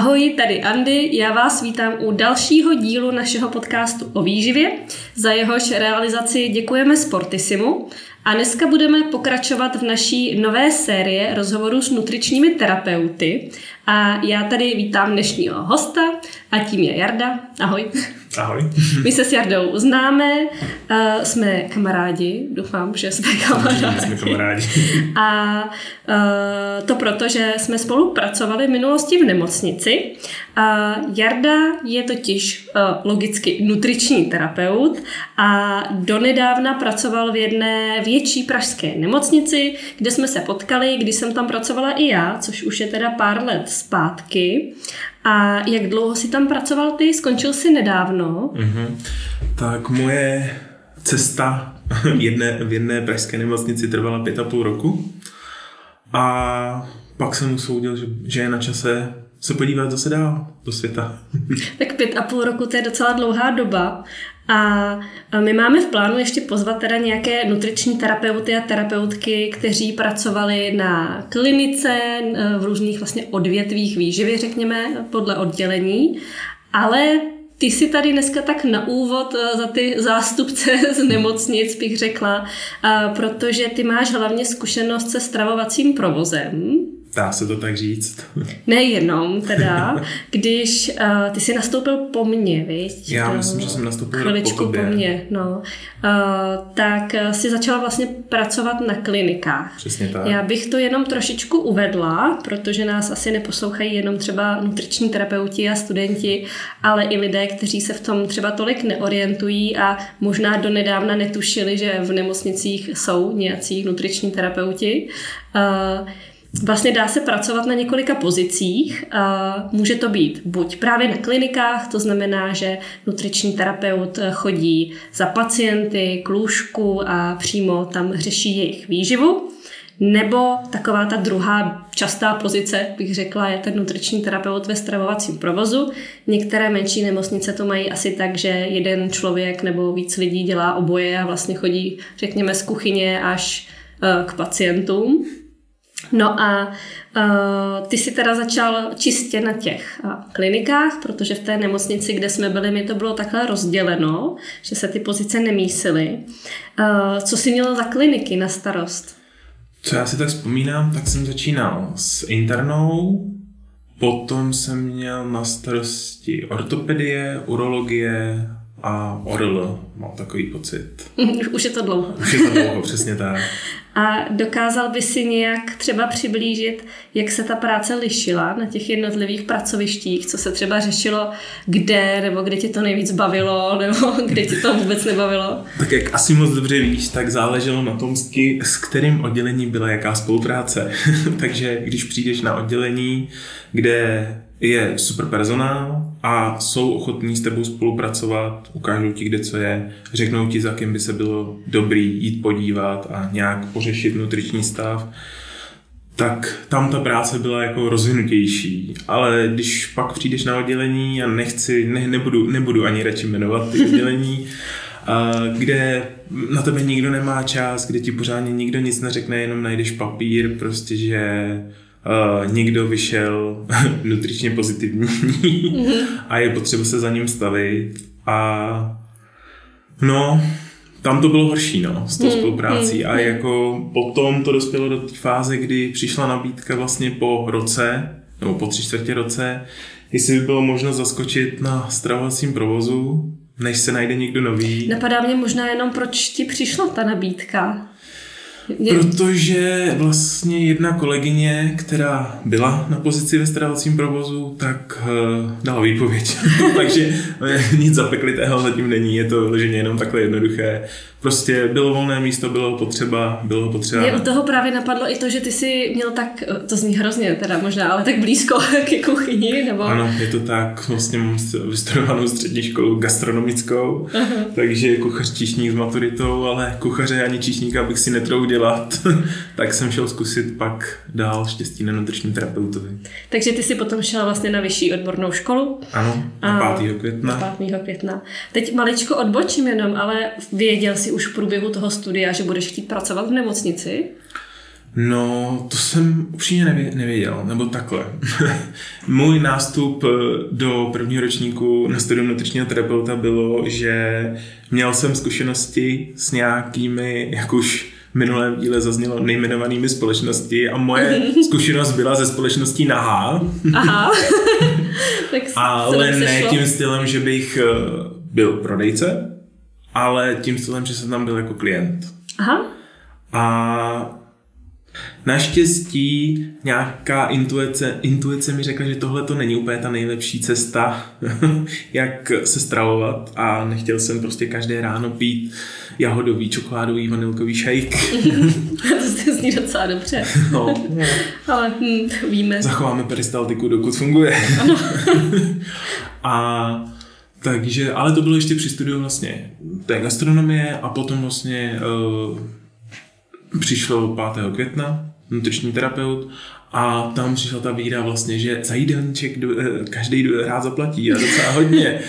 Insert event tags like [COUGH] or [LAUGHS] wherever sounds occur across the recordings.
Ahoj, tady Andy, já vás vítám u dalšího dílu našeho podcastu o výživě. Za jehož realizaci děkujeme Sportisimu a dneska budeme pokračovat v naší nové série rozhovorů s nutričními terapeuty. A já tady vítám dnešního hosta a tím je Jarda. Ahoj. Ahoj. [LAUGHS] My se s Jardou známe, uh, jsme kamarádi, doufám, že jsme kamarádi. Jsme kamarádi. [LAUGHS] A uh, to proto, že jsme spolupracovali v minulosti v nemocnici. Uh, Jarda je totiž uh, logicky nutriční terapeut a donedávna pracoval v jedné větší pražské nemocnici, kde jsme se potkali, když jsem tam pracovala i já, což už je teda pár let zpátky. A jak dlouho si tam pracoval ty? Skončil jsi nedávno. Mm-hmm. Tak moje cesta jedné, v jedné pražské nemocnici trvala pět a půl roku. A pak jsem usoudil, že, že je na čase se podívat zase dál do světa. tak pět a půl roku to je docela dlouhá doba. A my máme v plánu ještě pozvat teda nějaké nutriční terapeuty a terapeutky, kteří pracovali na klinice v různých vlastně odvětvích výživy, řekněme, podle oddělení. Ale ty si tady dneska tak na úvod za ty zástupce [LAUGHS] z nemocnic, bych řekla, protože ty máš hlavně zkušenost se stravovacím provozem. Dá se to tak říct. [LAUGHS] Nejenom teda, když uh, ty jsi nastoupil po mně, viď? Já myslím, že jsem nastoupil Chviličku po, tobě. po mně, no. Uh, tak si začala vlastně pracovat na klinikách. Přesně tak. Já bych to jenom trošičku uvedla, protože nás asi neposlouchají jenom třeba nutriční terapeuti a studenti, ale i lidé, kteří se v tom třeba tolik neorientují a možná donedávna netušili, že v nemocnicích jsou nějací nutriční terapeuti. Uh, Vlastně dá se pracovat na několika pozicích. Může to být buď právě na klinikách, to znamená, že nutriční terapeut chodí za pacienty k lůžku a přímo tam řeší jejich výživu. Nebo taková ta druhá častá pozice, bych řekla, je ten nutriční terapeut ve stravovacím provozu. Některé menší nemocnice to mají asi tak, že jeden člověk nebo víc lidí dělá oboje a vlastně chodí, řekněme, z kuchyně až e, k pacientům. No a uh, ty si teda začal čistě na těch uh, klinikách, protože v té nemocnici, kde jsme byli, mi to bylo takhle rozděleno, že se ty pozice nemísily. Uh, co jsi měl za kliniky na starost? Co já si tak vzpomínám, tak jsem začínal s internou, potom jsem měl na starosti ortopedie, urologie a ORL, mám takový pocit. [LAUGHS] Už je to dlouho. Už je to dlouho, přesně tak. [LAUGHS] A dokázal by si nějak třeba přiblížit, jak se ta práce lišila na těch jednotlivých pracovištích, co se třeba řešilo kde, nebo kde tě to nejvíc bavilo, [LAUGHS] nebo kde ti to vůbec nebavilo? Tak jak asi moc dobře víš, tak záleželo na tom, s kterým oddělení byla jaká spolupráce. Takže když přijdeš na oddělení, kde je super personál a jsou ochotní s tebou spolupracovat, ukážou ti, kde co je, řeknou ti, za kým by se bylo dobrý jít podívat a nějak pořešit nutriční stav, tak tam ta práce byla jako rozvinutější. Ale když pak přijdeš na oddělení a nechci, ne, nebudu, nebudu ani radši jmenovat ty oddělení, kde na tebe nikdo nemá čas, kde ti pořádně nikdo nic neřekne, jenom najdeš papír, prostě, že uh, někdo vyšel [LAUGHS] nutričně pozitivní a je potřeba se za ním stavit. A no, tam to bylo horší, no, s tou hmm, spoluprácí. Hmm, a jako potom to dospělo do té fáze, kdy přišla nabídka vlastně po roce, nebo po tři čtvrtě roce, jestli by bylo možno zaskočit na stravovacím provozu, než se najde někdo nový. Napadá mě možná jenom, proč ti přišla ta nabídka. Protože vlastně jedna kolegyně, která byla na pozici ve stravovacím provozu, tak uh, dala výpověď. [LAUGHS] Takže eh, nic zapeklitého zatím není, je to vyloženě jenom takhle jednoduché. Prostě bylo volné místo, bylo potřeba, bylo potřeba. Mě u toho právě napadlo i to, že ty jsi měl tak, to zní hrozně teda možná, ale tak blízko [LAUGHS] ke kuchyni, nebo? Ano, je to tak, vlastně mám vystudovanou střední školu gastronomickou, uh-huh. takže kuchař číšník s maturitou, ale kuchaře ani číšníka bych si netroudil dělat, [LAUGHS] tak jsem šel zkusit pak dál štěstí na nutričním terapeutovi. Takže ty si potom šel vlastně na vyšší odbornou školu? Ano, na 5. května. Na 5. května. Teď maličko odbočím jenom, ale věděl jsi už v průběhu toho studia, že budeš chtít pracovat v nemocnici? No, to jsem upřímně nevě- nevěděl, nebo takhle. [LAUGHS] Můj nástup eh, do prvního ročníku na studium nutričního terapeuta bylo, že měl jsem zkušenosti s nějakými, jak už v minulém díle zaznělo, nejmenovanými společnosti a moje [LAUGHS] zkušenost byla ze společností Nahá. Aha. [LAUGHS] tak Ale ne tím stylem, že bych eh, byl prodejce, ale tím stylem, že jsem tam byl jako klient. Aha. A naštěstí nějaká intuice, intuice mi řekla, že tohle to není úplně ta nejlepší cesta, [LAUGHS] jak se stravovat a nechtěl jsem prostě každé ráno pít jahodový, čokoládový, vanilkový shake. [LAUGHS] to se zní docela dobře. [LAUGHS] No, Ale hm, víme. zachováme peristaltiku, dokud funguje. a takže, ale to bylo ještě při studiu vlastně té gastronomie a potom vlastně uh, přišlo 5. května nutriční terapeut a tam přišla ta víra vlastně, že za jídelníček eh, každý rád zaplatí a docela hodně.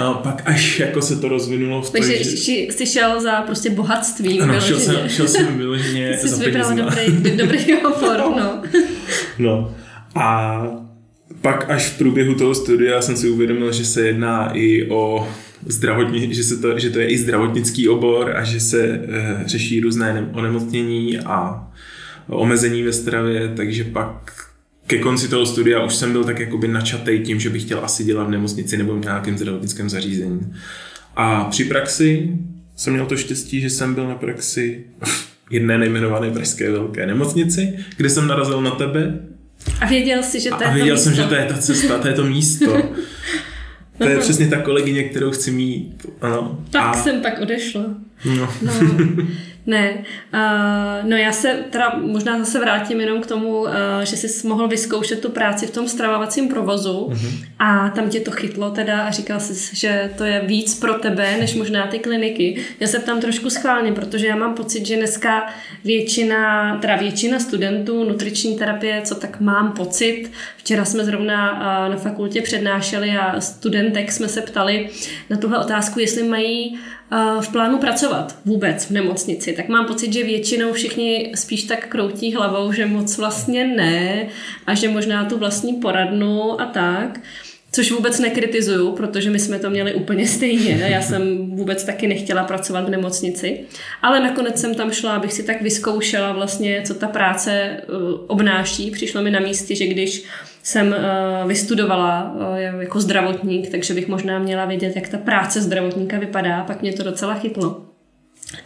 A pak až jako se to rozvinulo v to, Takže že... jsi, jsi šel za prostě bohatstvím. Ano, šel jsem, šel jsem vyloženě Jsi za vybral penízma. dobrý, dobrý obor, no. No a pak až v průběhu toho studia jsem si uvědomil, že se jedná i o zdravotní, že, se to, že to je i zdravotnický obor a že se e, řeší různé ne- onemocnění a omezení ve stravě, takže pak ke konci toho studia už jsem byl tak jakoby načatej tím, že bych chtěl asi dělat v nemocnici nebo v nějakém zdravotnickém zařízení. A při praxi jsem měl to štěstí, že jsem byl na praxi jedné nejmenované pražské velké nemocnici, kde jsem narazil na tebe A věděl jsi, že to je a to věděl místo. jsem, že to je ta cesta, to je to místo. [LAUGHS] To je přesně ta kolegyně, kterou chci mít. Ano. Tak a, jsem pak odešla. no. No, [LAUGHS] ne. Uh, no já se teda možná zase vrátím jenom k tomu, uh, že jsi mohl vyzkoušet tu práci v tom stravovacím provozu Mhm. a tam tě to chytlo teda a říkal jsi, že to je víc pro tebe, než možná ty kliniky. Já se tam trošku schválně, protože já mám pocit, že dneska většina, teda většina studentů nutriční terapie, co tak mám pocit, včera jsme zrovna uh, na fakultě přednášeli a studentek jsme se ptali na tuhle otázku, jestli mají uh, v plánu pracovat vůbec v nemocnici, tak mám pocit, že většinou všichni spíš tak kroutí hlavou, že moc vlastně ne a že možná tu vlastní poradnu a tak. Což vůbec nekritizuju, protože my jsme to měli úplně [LAUGHS] stejně. Já jsem vůbec taky nechtěla pracovat v nemocnici. Ale nakonec jsem tam šla, abych si tak vyzkoušela vlastně, co ta práce uh, obnáší. Přišlo mi na místě, že když jsem uh, vystudovala uh, jako zdravotník, takže bych možná měla vědět, jak ta práce zdravotníka vypadá, pak mě to docela chytlo.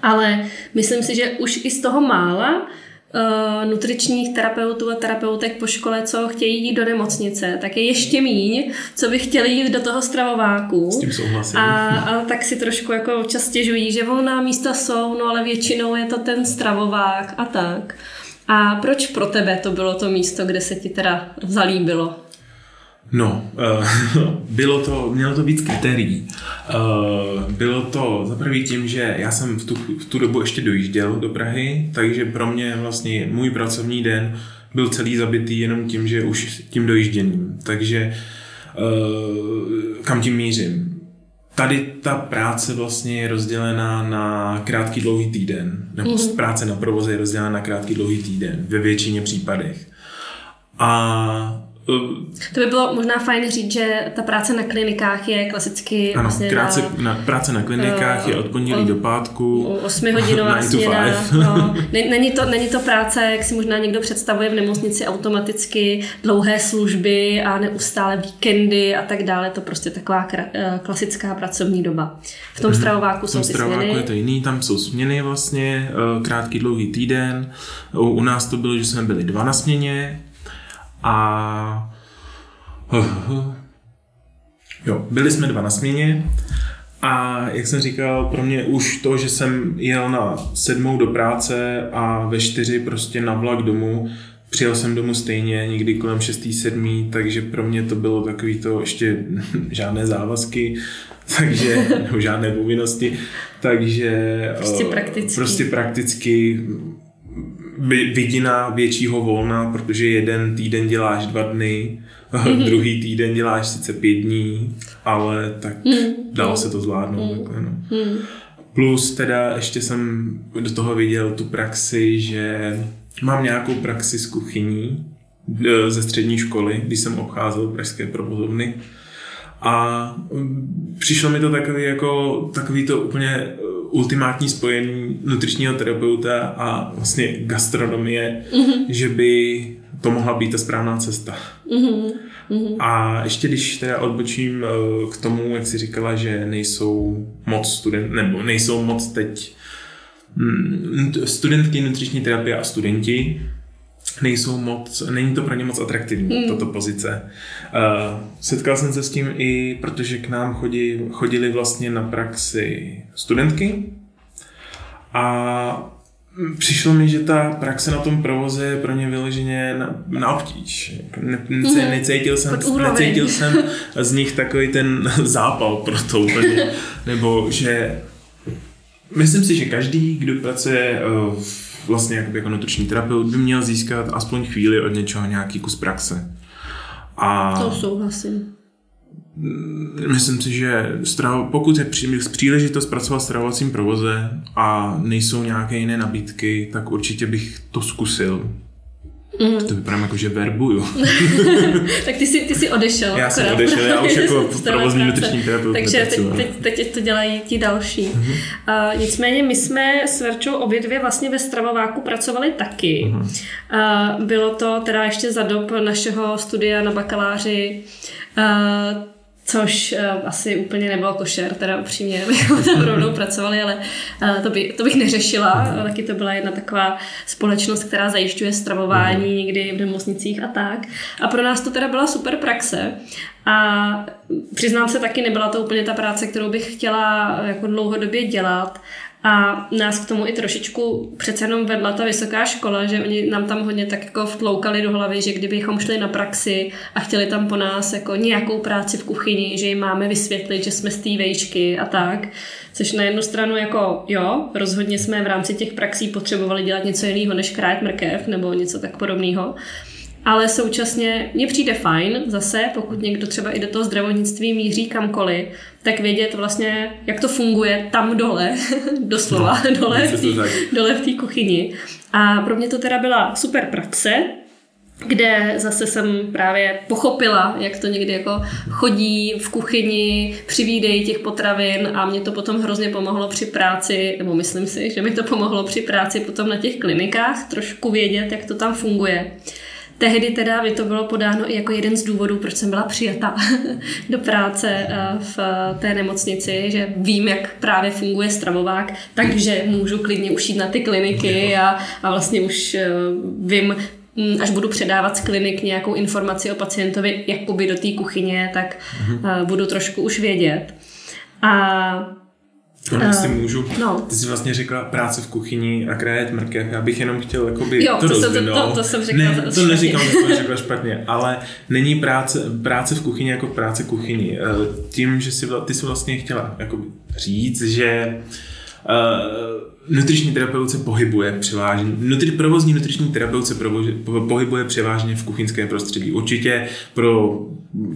Ale myslím si, že už i z toho mála uh, nutričních terapeutů a terapeutek po škole, co chtějí jít do nemocnice, tak je ještě míň, co by chtěli jít do toho stravováku. S tím souhlasím. A, a tak si trošku jako občas stěžují, že volná místa jsou, no ale většinou je to ten stravovák a tak. A proč pro tebe to bylo to místo, kde se ti teda zalíbilo? No, uh, [LAUGHS] bylo to, mělo to víc kritérií. Uh, bylo to za prvý tím, že já jsem v tu, v tu dobu ještě dojížděl do Prahy, takže pro mě vlastně můj pracovní den byl celý zabitý jenom tím, že už tím dojížděním. Takže uh, kam tím mířím? Tady ta práce vlastně je rozdělená na krátký dlouhý týden, nebo mm-hmm. práce na provoze je rozdělená na krátký dlouhý týden, ve většině případech. A To by bylo možná fajn říct, že ta práce na klinikách je klasicky Ano, vlastně krátce, na, na, práce na klinikách je od pondělí o- do pátku. 8 hodinová 9 to směna. No, [LAUGHS] ne- není, to, není to práce, jak si možná někdo představuje v nemocnici automaticky, dlouhé služby a neustále víkendy a tak dále. To prostě taková kra, eh, klasická pracovní doba. V tom stravováku V jsou tom ty stravováku je směny. to jiný, tam jsou směny vlastně, eh, krátký dlouhý týden. U, u nás to bylo, že jsme byli dva na směně a jo, byli jsme dva na směně a jak jsem říkal, pro mě už to, že jsem jel na sedmou do práce a ve čtyři prostě na vlak domů, Přijel jsem domů stejně, někdy kolem 6. 7. takže pro mě to bylo takový to ještě [LAUGHS] žádné závazky, [LAUGHS] takže, nebo žádné povinnosti, takže Prostě eh, prakticky. prostě prakticky vidina většího volna, protože jeden týden děláš dva dny, druhý týden děláš sice pět dní, ale tak dalo se to zvládnout. Takhle, no. Plus teda ještě jsem do toho viděl tu praxi, že mám nějakou praxi z kuchyní e, ze střední školy, když jsem obcházel pražské provozovny. A mm, přišlo mi to takový jako takový to úplně ultimátní spojení nutričního terapeuta a vlastně gastronomie, mm-hmm. že by to mohla být ta správná cesta. Mm-hmm. A ještě když teda odbočím e, k tomu, jak jsi říkala, že nejsou moc student, nebo nejsou moc teď mm, studentky nutriční terapie a studenti, nejsou moc, není to pro ně moc atraktivní, hmm. tato pozice. Uh, setkal jsem se s tím i, protože k nám chodí, chodili vlastně na praxi studentky a přišlo mi, že ta praxe na tom provoze je pro ně vyloženě na, na obtíž. Ne, ne, hmm. necítil, jsem, necítil jsem z nich takový ten [LAUGHS] zápal pro to úplně. [LAUGHS] Nebo že myslím si, že každý, kdo pracuje uh, vlastně jako, jako nutriční terapeut by měl získat aspoň chvíli od něčeho nějaký kus praxe. A to souhlasím. Myslím si, že pokud je příležitost pracovat s stravovacím provoze a nejsou nějaké jiné nabídky, tak určitě bych to zkusil. Mm. To vypadám jako, že verbuju. [LAUGHS] tak ty jsi, ty jsi odešel. Já jsem odešel, já už [LAUGHS] jako provozní nutriční terapeut. Takže teď, teď, teď, to dělají ti další. Mm-hmm. Uh, nicméně my jsme s Verčou obě dvě vlastně ve stravováku pracovali taky. Mm-hmm. Uh, bylo to teda ještě za dob našeho studia na bakaláři uh, což uh, asi úplně nebylo košer, teda upřímně [LAUGHS] bychom tam rovnou pracovali, ale uh, to, by, to bych neřešila. Uh, taky to byla jedna taková společnost, která zajišťuje stravování někdy v nemocnicích a tak. A pro nás to teda byla super praxe. A přiznám se taky, nebyla to úplně ta práce, kterou bych chtěla jako dlouhodobě dělat, a nás k tomu i trošičku přece jenom vedla ta vysoká škola, že oni nám tam hodně tak jako vtloukali do hlavy, že kdybychom šli na praxi a chtěli tam po nás jako nějakou práci v kuchyni, že jim máme vysvětlit, že jsme z té vejšky a tak. Což na jednu stranu jako jo, rozhodně jsme v rámci těch praxí potřebovali dělat něco jiného než krájet mrkev nebo něco tak podobného ale současně mně přijde fajn zase, pokud někdo třeba i do toho zdravotnictví míří kamkoliv, tak vědět vlastně, jak to funguje tam dole, [LAUGHS] doslova, no, dole, v tý, dole v té kuchyni. A pro mě to teda byla super praxe, kde zase jsem právě pochopila, jak to někdy jako chodí v kuchyni při výdeji těch potravin a mě to potom hrozně pomohlo při práci, nebo myslím si, že mi to pomohlo při práci potom na těch klinikách trošku vědět, jak to tam funguje. Tehdy teda mi to bylo podáno i jako jeden z důvodů, proč jsem byla přijata [LAUGHS] do práce eh, v té nemocnici, že vím, jak právě funguje stravovák, takže můžu klidně už jít na ty kliniky a, a vlastně už eh, vím, hm, až budu předávat z klinik nějakou informaci o pacientovi jakoby do té kuchyně, tak mm-hmm. budu trošku už vědět. A No, jestli uh, můžu. No. Ty jsi vlastně řekla práce v kuchyni a krajet mrkev. Já bych jenom chtěl jakoby jo, to, to, to, to, to jsem řekla ne, to neříkám, že [LAUGHS] jsem řekla špatně, ale není práce, práce v kuchyni jako práce kuchyni. Eh, tím, že jsi, ty jsi vlastně chtěla jakoby říct, že uh, nutriční terapeut se pohybuje převážně, nutri, provozní nutriční terapeut se provoži, pohybuje převážně v kuchyňském prostředí. Určitě pro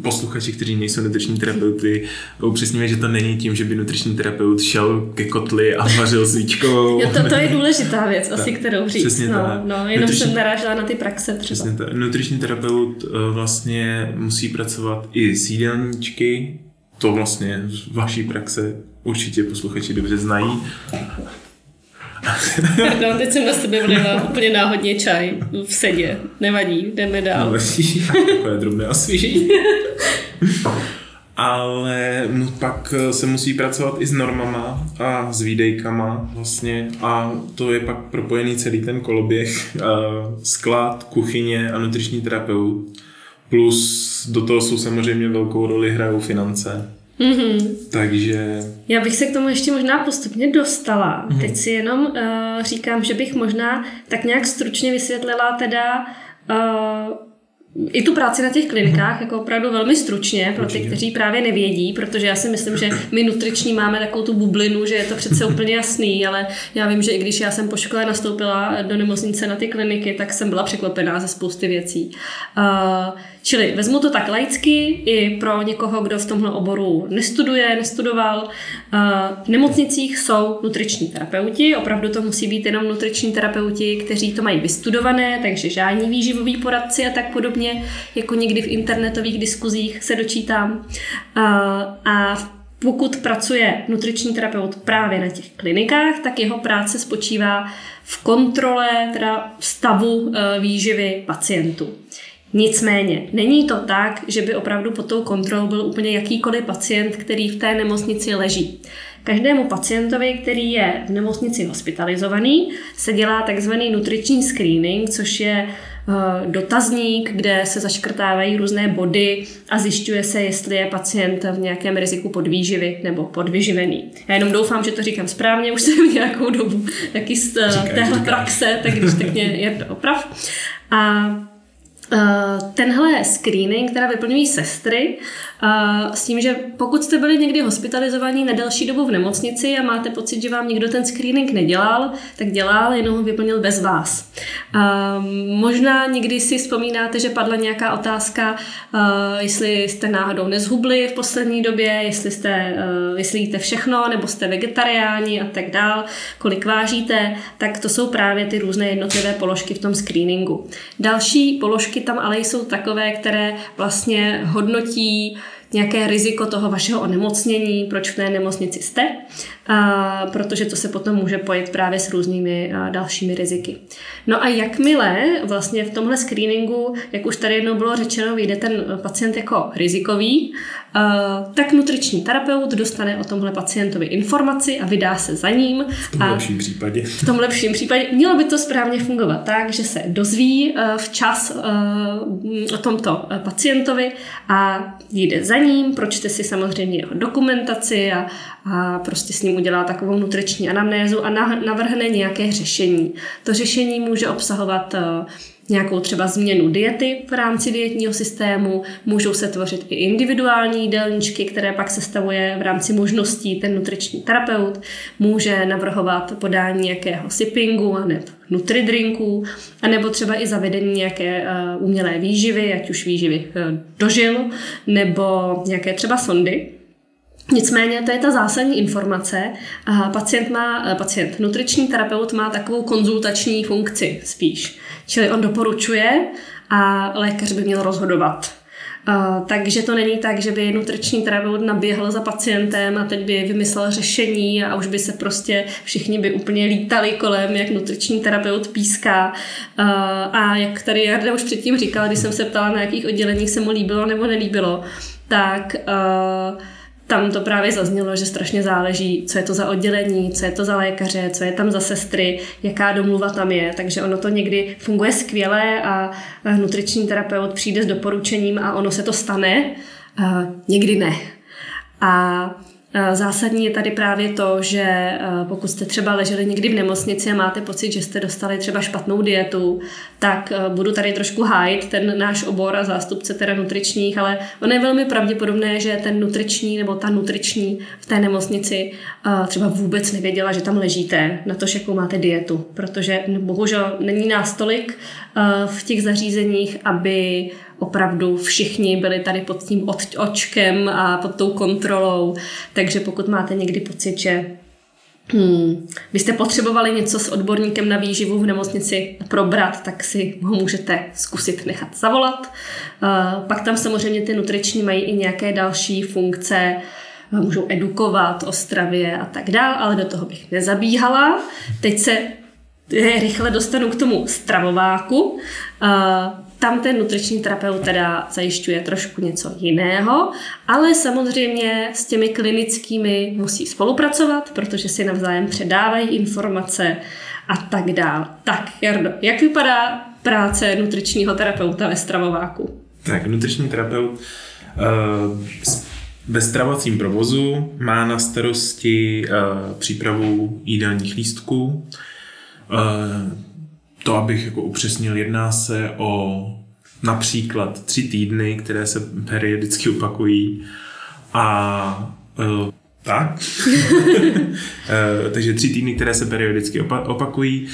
posluchači, kteří nejsou nutriční terapeuty, upřesníme, že to není tím, že by nutriční terapeut šel ke kotli a vařil svíčkou. jo, to, to je [LAUGHS] důležitá věc asi, kterou říct. Přesně no, tak. no, jenom nutriční, jsem narážela na ty praxe třeba. Přesně tak. Nutriční terapeut eh, vlastně musí pracovat i s jídelníčky, to vlastně z vaší praxe určitě posluchači dobře znají. Pardon, teď jsem na sebe vlila úplně náhodně čaj v sedě. Nevadí, jdeme dál. Nevadí, takové drobné osvěžení. Ale pak se musí pracovat i s normama a s výdejkama vlastně a to je pak propojený celý ten koloběh. Sklad, kuchyně a nutriční terapeut. Plus do toho jsou samozřejmě velkou roli hrajou finance. Mm-hmm. Takže... Já bych se k tomu ještě možná postupně dostala. Mm-hmm. Teď si jenom uh, říkám, že bych možná tak nějak stručně vysvětlila teda uh, i tu práci na těch klinikách jako opravdu velmi stručně pro ty, kteří právě nevědí, protože já si myslím, že my nutriční máme takovou tu bublinu, že je to přece úplně jasný, ale já vím, že i když já jsem po škole nastoupila do nemocnice na ty kliniky, tak jsem byla překvapená ze spousty věcí. Uh, čili vezmu to tak laicky i pro někoho, kdo v tomhle oboru nestuduje, nestudoval. Uh, v nemocnicích jsou nutriční terapeuti, opravdu to musí být jenom nutriční terapeuti, kteří to mají vystudované, takže žádní výživoví poradci a tak podobně, jako někdy v internetových diskuzích se dočítám. A pokud pracuje nutriční terapeut právě na těch klinikách, tak jeho práce spočívá v kontrole teda stavu e, výživy pacientů. Nicméně, není to tak, že by opravdu pod tou kontrolou byl úplně jakýkoliv pacient, který v té nemocnici leží. Každému pacientovi, který je v nemocnici hospitalizovaný, se dělá takzvaný nutriční screening, což je eh, dotazník, kde se zaškrtávají různé body a zjišťuje se, jestli je pacient v nějakém riziku podvýživy nebo podvyživený. Já jenom doufám, že to říkám správně, už jsem [LAUGHS] nějakou dobu taky z eh, téhle praxe, tak když tak mě je to oprav. A eh, Tenhle screening teda vyplňují sestry s tím, že pokud jste byli někdy hospitalizovaní na delší dobu v nemocnici a máte pocit, že vám nikdo ten screening nedělal, tak dělal, jenom ho vyplnil bez vás. Možná někdy si vzpomínáte, že padla nějaká otázka, jestli jste náhodou nezhubli v poslední době, jestli jste, jestli jíte všechno, nebo jste vegetariáni a tak dál, kolik vážíte, tak to jsou právě ty různé jednotlivé položky v tom screeningu. Další položky tam ale jsou takové, které vlastně hodnotí nějaké riziko toho vašeho onemocnění, proč v té nemocnici jste, a protože to se potom může pojít právě s různými dalšími riziky. No a jakmile vlastně v tomhle screeningu, jak už tady jednou bylo řečeno, vyjde ten pacient jako rizikový, tak nutriční terapeut dostane o tomhle pacientovi informaci a vydá se za ním. V tom a lepším případě. V tom lepším případě mělo by to správně fungovat tak, že se dozví včas o tomto pacientovi a jde za ním, pročte si samozřejmě jeho dokumentaci a, a prostě s ním udělá takovou nutriční anamnézu a navrhne nějaké řešení. To řešení může obsahovat uh, nějakou třeba změnu diety v rámci dietního systému, můžou se tvořit i individuální jídelníčky, které pak sestavuje v rámci možností ten nutriční terapeut, může navrhovat podání nějakého sippingu a nebo nutridrinků, anebo třeba i zavedení nějaké uh, umělé výživy, ať už výživy uh, dožil, nebo nějaké třeba sondy. Nicméně to je ta zásadní informace. Pacient má, eh, pacient, nutriční terapeut má takovou konzultační funkci spíš. Čili on doporučuje a lékař by měl rozhodovat. Uh, takže to není tak, že by nutriční terapeut naběhl za pacientem a teď by vymyslel řešení a už by se prostě všichni by úplně lítali kolem, jak nutriční terapeut píská. Uh, a jak tady Jarda už předtím říkala, když jsem se ptala, na jakých odděleních se mu líbilo nebo nelíbilo, tak tam to právě zaznělo, že strašně záleží, co je to za oddělení, co je to za lékaře, co je tam za sestry, jaká domluva tam je. Takže ono to někdy funguje skvěle a nutriční terapeut přijde s doporučením a ono se to stane, a někdy ne. A Zásadní je tady právě to, že pokud jste třeba leželi někdy v nemocnici a máte pocit, že jste dostali třeba špatnou dietu, tak budu tady trošku hájit ten náš obor a zástupce teda nutričních, ale ono je velmi pravděpodobné, že ten nutriční nebo ta nutriční v té nemocnici třeba vůbec nevěděla, že tam ležíte na to, jakou máte dietu, protože bohužel není nás tolik v těch zařízeních, aby opravdu všichni byli tady pod tím očkem a pod tou kontrolou. Takže pokud máte někdy pocit, že Hmm. Byste potřebovali něco s odborníkem na výživu v nemocnici probrat, tak si ho můžete zkusit nechat zavolat. Uh, pak tam samozřejmě ty nutriční mají i nějaké další funkce, můžou edukovat o stravě a tak dál, ale do toho bych nezabíhala. Teď se rychle dostanu k tomu stravováku. Tam ten nutriční terapeut teda zajišťuje trošku něco jiného, ale samozřejmě s těmi klinickými musí spolupracovat, protože si navzájem předávají informace a tak dál. Tak, Jardo, jak vypadá práce nutričního terapeuta ve stravováku? Tak, nutriční terapeut uh, ve stravovacím provozu má na starosti uh, přípravu jídelních lístků, uh, to, abych jako upřesnil, jedná se o například tři týdny, které se periodicky opakují a uh, tak. [LAUGHS] Eh, takže tři týdny, které se periodicky opakují.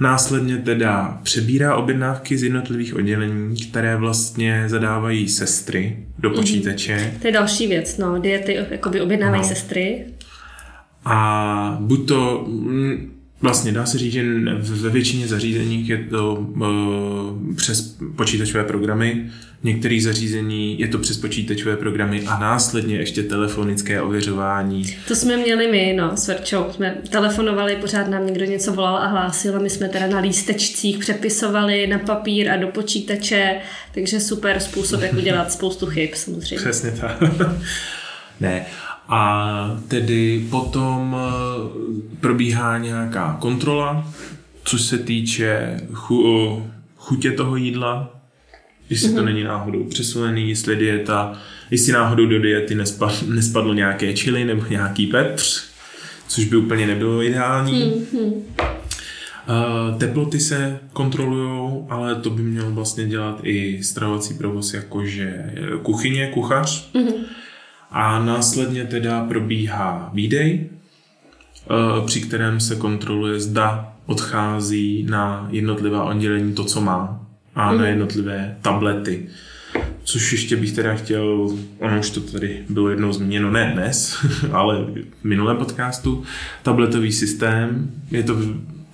Následně teda přebírá objednávky z jednotlivých oddělení, které vlastně zadávají sestry do mhm. počítače. Mm-hmm. To je další věc, no. Diety jakoby objednávají no. sestry. A buď to mm, Vlastně dá se říct, že ve většině zařízení je to uh, přes počítačové programy, v některých zařízení je to přes počítačové programy a následně ještě telefonické ověřování. To jsme měli my, no, s Verčou. Jsme telefonovali, pořád nám někdo něco volal a hlásil a my jsme teda na lístečcích přepisovali na papír a do počítače, takže super způsob, jak udělat spoustu chyb samozřejmě. Přesně tak. [LAUGHS] ne, a tedy potom eh, probíhá nějaká kontrola, co se týče chu, chutě toho jídla, jestli mm-hmm. to mhm. není náhodou přesulený, jestli dieta, jestli náhodou do diety nespadlo, nespadlo nějaké čili nebo nějaký pepř, což by úplně nebylo ideální. Mm-hmm. Uh, teploty se kontrolují, ale to by měl vlastně dělat i stravovací provoz, jakože kuchyně, kuchař. Mm-hmm. A následně teda probíhá výdej, eh, při kterém se kontroluje, zda odchází na jednotlivá oddělení to, co má a mm. na mhm. jednotlivé tablety. Což ještě bych teda chtěl, ono už to tady bylo jednou zmíněno, ne dnes, [LAUGHS] ale v minulém podcastu, tabletový systém, je to,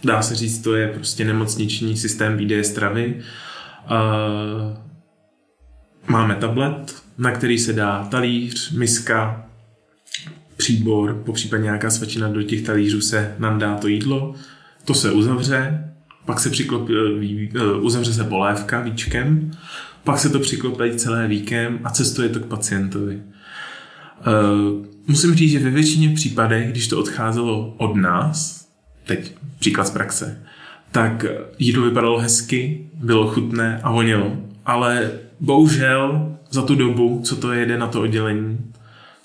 dá se říct, to je prostě nemocniční systém výdeje stravy. Uh, máme tablet, na který se dá talíř, miska, příbor, po případě nějaká svačina do těch talířů se nám dá to jídlo, to se uzavře, pak se přiklopí, eh, eh, uzavře se polévka víčkem, pak se to přiklopí celé víkem a cestuje to k pacientovi. Eh, musím říct, že ve většině případech, když to odcházelo od nás, teď příklad z praxe, tak jídlo vypadalo hezky, bylo chutné a vonělo, ale bohužel za tu dobu, co to jede na to oddělení,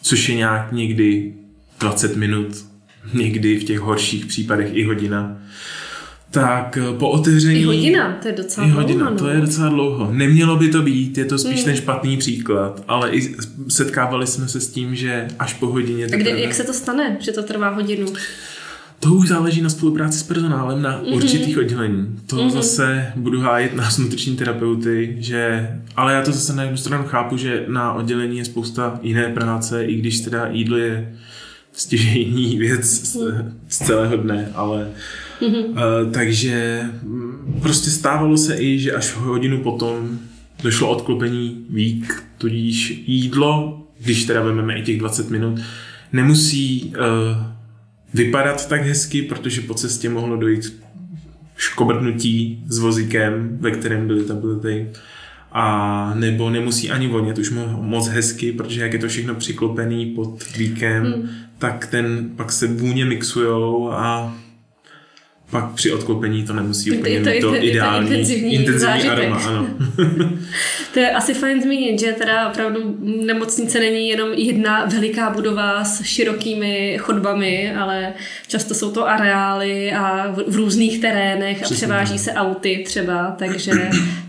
což je nějak někdy 20 minut, někdy v těch horších případech i hodina, tak eh, po otevření... I hodina, to je docela i hodina, dlouho. to je no. docela dlouho. Nemělo by to být, je to spíš hmm. ten špatný příklad, ale i setkávali jsme se s tím, že až po hodině... A kdy, jak se to stane, že to trvá hodinu? To už záleží na spolupráci s personálem na mm-hmm. určitých oddělení. To mm-hmm. zase budu hájit nás nutriční terapeuty, že, ale já to zase na jednu stranu chápu, že na oddělení je spousta jiné práce, i když teda jídlo je stěžejní [LAUGHS] věc z, z celého dne, ale mm-hmm. uh, takže mm, prostě stávalo se i, že až hodinu potom došlo odklopení vík, tudíž jídlo, když teda vezmeme i těch 20 minut, nemusí uh, vypadat tak hezky, protože po cestě mohlo dojít škobrtnutí s vozíkem, ve kterém byly tablety a nebo nemusí ani vonět už moc hezky, protože jak je to všechno přiklopený pod víkem, hmm. tak ten pak se vůně mixujou a pak při odklopení to nemusí to, úplně to, to, to ideální, intenzivní, intenzivní aroma. Ano. [LAUGHS] to je asi fajn zmínit, že teda opravdu nemocnice není jenom jedna veliká budova s širokými chodbami, ale často jsou to areály a v, v různých terénech a převáží se auty třeba, takže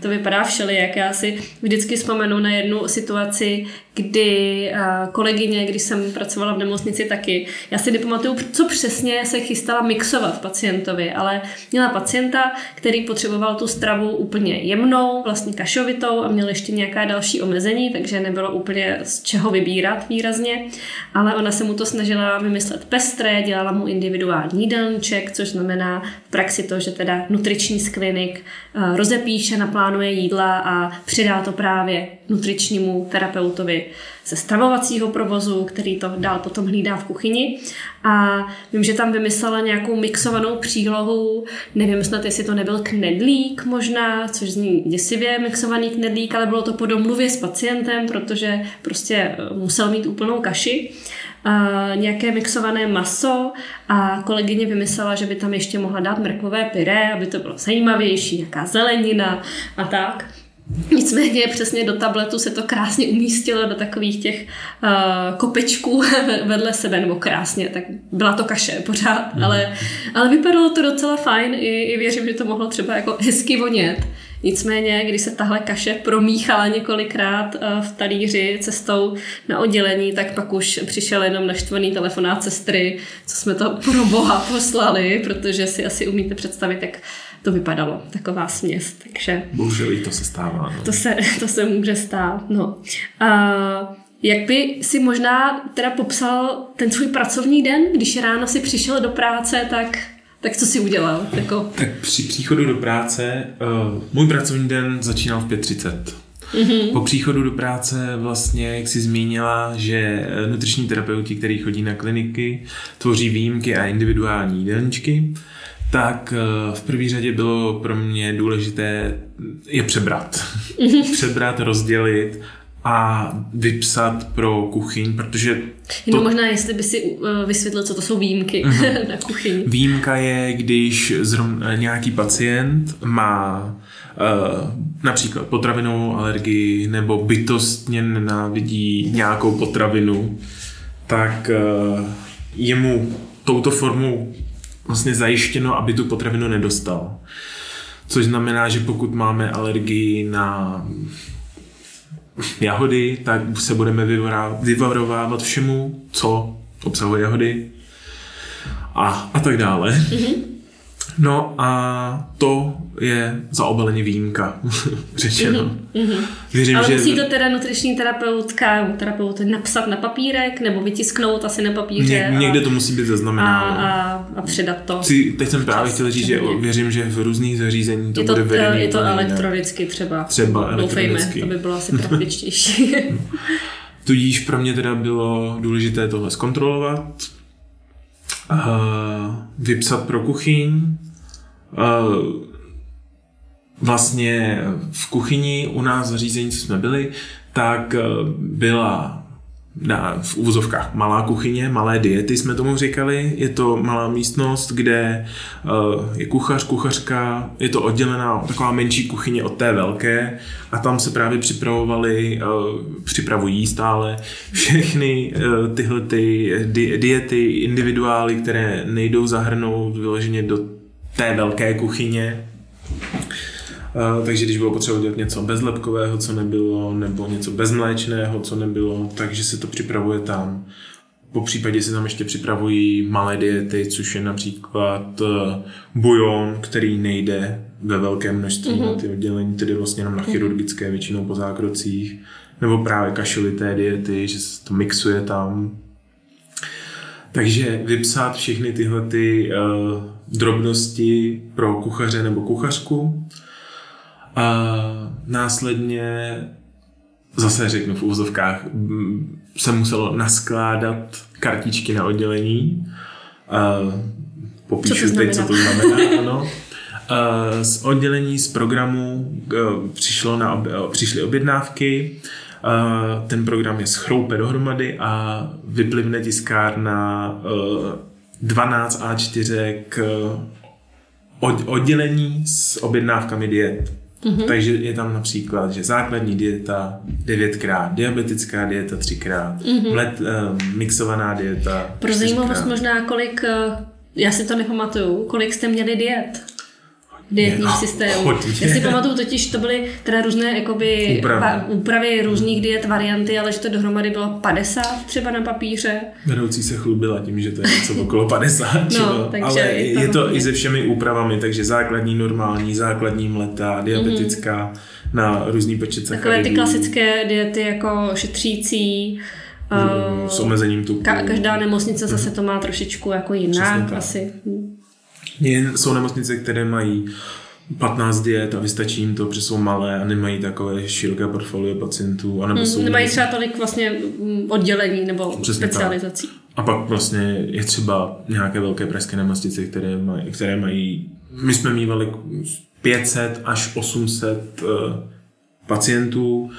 to vypadá všelijak. Já si vždycky vzpomenu na jednu situaci, kdy kolegyně, když jsem pracovala v nemocnici taky, já si nepamatuju, co přesně se chystala mixovat pacientovi, ale měla pacienta, který potřeboval tu stravu úplně jemnou, vlastně kašovitou a měl ještě nějaká další omezení, takže nebylo úplně z čeho vybírat výrazně, ale ona se mu to snažila vymyslet pestré, dělala mu individuální jídelníček, což znamená v praxi to, že teda nutriční sklinik rozepíše, naplánuje jídla a přidá to právě nutričnímu terapeutovi ze stravovacího provozu, který to dál potom hlídá v kuchyni. A vím, že tam vymyslela nějakou mixovanou přílohu, nevím snad, jestli to nebyl knedlík možná, což zní děsivě mixovaný knedlík, ale bylo to po domluvě s pacientem, protože prostě eh, musel mít úplnou kaši. A nějaké mixované maso a kolegyně vymyslela, že by tam ještě mohla dát mrkvové pyré, aby to bylo zajímavější, nějaká zelenina a tak. Nicméně přesně do tabletu se to krásně umístilo do takových těch uh, kopečků [LAUGHS] vedle sebe, nebo krásně, tak byla to kaše pořád, mm. ale, ale vypadalo to docela fajn i, i věřím, že to mohlo třeba jako hezky vonět. Nicméně, když se tahle kaše promíchala několikrát eh, v talíři cestou na oddělení, tak pak už přišel jenom naštvaný telefonát sestry, co jsme to pro boha poslali, protože si asi umíte představit, jak to vypadalo, taková směs. Takže... Bohužel i to se stává. No. To, se, [LAUGHS] to se může stát, no. A jak by si možná teda popsal ten svůj pracovní den, když ráno si přišel do práce, tak tak co si udělal? Jako... Tak při příchodu do práce, uh, můj pracovní den začínal v 5.30. Mm-hmm. Po příchodu do práce vlastně, jak jsi zmínila, že nutriční terapeuti, kteří chodí na kliniky, tvoří výjimky a individuální jídelníčky, tak uh, v první řadě bylo pro mě důležité je přebrat. Mm-hmm. přebrat, rozdělit a vypsat pro kuchyň, protože... To... možná, jestli by si eh, vysvětlil, co to jsou výjimky uh-huh. [LAUGHS] na kuchyni. Výjimka je, když zrovna nějaký pacient má uh, například potravinovou alergii nebo bytostně nenávidí nějakou potravinu, tak uh, je mu touto formou vlastně zajištěno, aby tu potravinu nedostal. Což znamená, že pokud máme alergii na jahody, tak se budeme vyvarovávat všemu, co obsahuje jahody a, a tak dále. Mm-hmm. No a to je za obaleně výjimka, [LAUGHS] řečeno. Mm-hmm. Věřím, Ale musí že... to teda nutriční terapeutka, terapeut napsat na papírek nebo vytisknout asi na papíře. Ně, a, někde to musí být zaznamenáno. A, a, a předat to. Chci, teď jsem právě chtěl říct, že věřím, že v různých zařízení to, je to bude vedené. Je to elektronicky třeba. Třeba Doufejme, to by bylo asi [LAUGHS] praktičtější. [LAUGHS] Tudíž pro mě teda bylo důležité tohle zkontrolovat, vypsat pro kuchyň, vlastně v kuchyni u nás zařízení, co jsme byli, tak byla na, v úvozovkách malá kuchyně, malé diety jsme tomu říkali. Je to malá místnost, kde uh, je kuchař, kuchařka, je to oddělená taková menší kuchyně od té velké a tam se právě připravovali, připravují stále všechny tyhle ty di- diety, individuály, které nejdou zahrnout vyloženě do té velké kuchyně. Takže když bylo potřeba dělat něco bezlepkového, co nebylo, nebo něco bezmléčného, co nebylo, takže se to připravuje tam. Po případě se tam ještě připravují malé diety, což je například uh, bujon, který nejde ve velkém množství mm-hmm. na ty oddělení, tedy vlastně jenom na mhm. chirurgické, většinou po zákrocích, nebo právě kašelité diety, že se to mixuje tam. Takže vypsat všechny tyhle ty uh, drobnosti pro kuchaře nebo kuchařku a následně zase řeknu v úzovkách, se muselo naskládat kartičky na oddělení. A popíšu co teď, co to znamená. [LAUGHS] Ano. Z oddělení z programu e, přišlo na, přišly objednávky, ten program je schroupe dohromady a vyplivne tiskárna 12 e, A4 k oddělení s objednávkami diet. Mm-hmm. Takže je tam například, že základní dieta devětkrát, diabetická dieta třikrát, mm-hmm. let, uh, mixovaná dieta Pro zajímavost možná, kolik, uh, já si to nepamatuju, kolik jste měli diet? Dietních no, systémů. Já si pamatuju totiž, to byly teda různé jakoby, úpravy. Pa, úpravy různých diet, varianty, ale že to dohromady bylo 50 třeba na papíře. Vedoucí se chlubila tím, že to je něco okolo 50, no, takže ale je to, je to i se všemi úpravami, takže základní, normální, základní mleta, diabetická, mm. na různý počet sacharidů. Takové ty klasické diety jako šetřící, s omezením tuku. Ka- každá nemocnice mm. zase to má trošičku jako jinak asi. Jsou nemocnice, které mají 15 diet a vystačí jim to, protože jsou malé a nemají takové široké portfolio pacientů. Anebo hmm, jsou nemají třeba tolik vlastně mm, oddělení nebo Přesně specializací. Tak. A pak vlastně je třeba nějaké velké pražské nemocnice, které mají, které mají my jsme mývali 500 až 800 uh, eh, pacientů,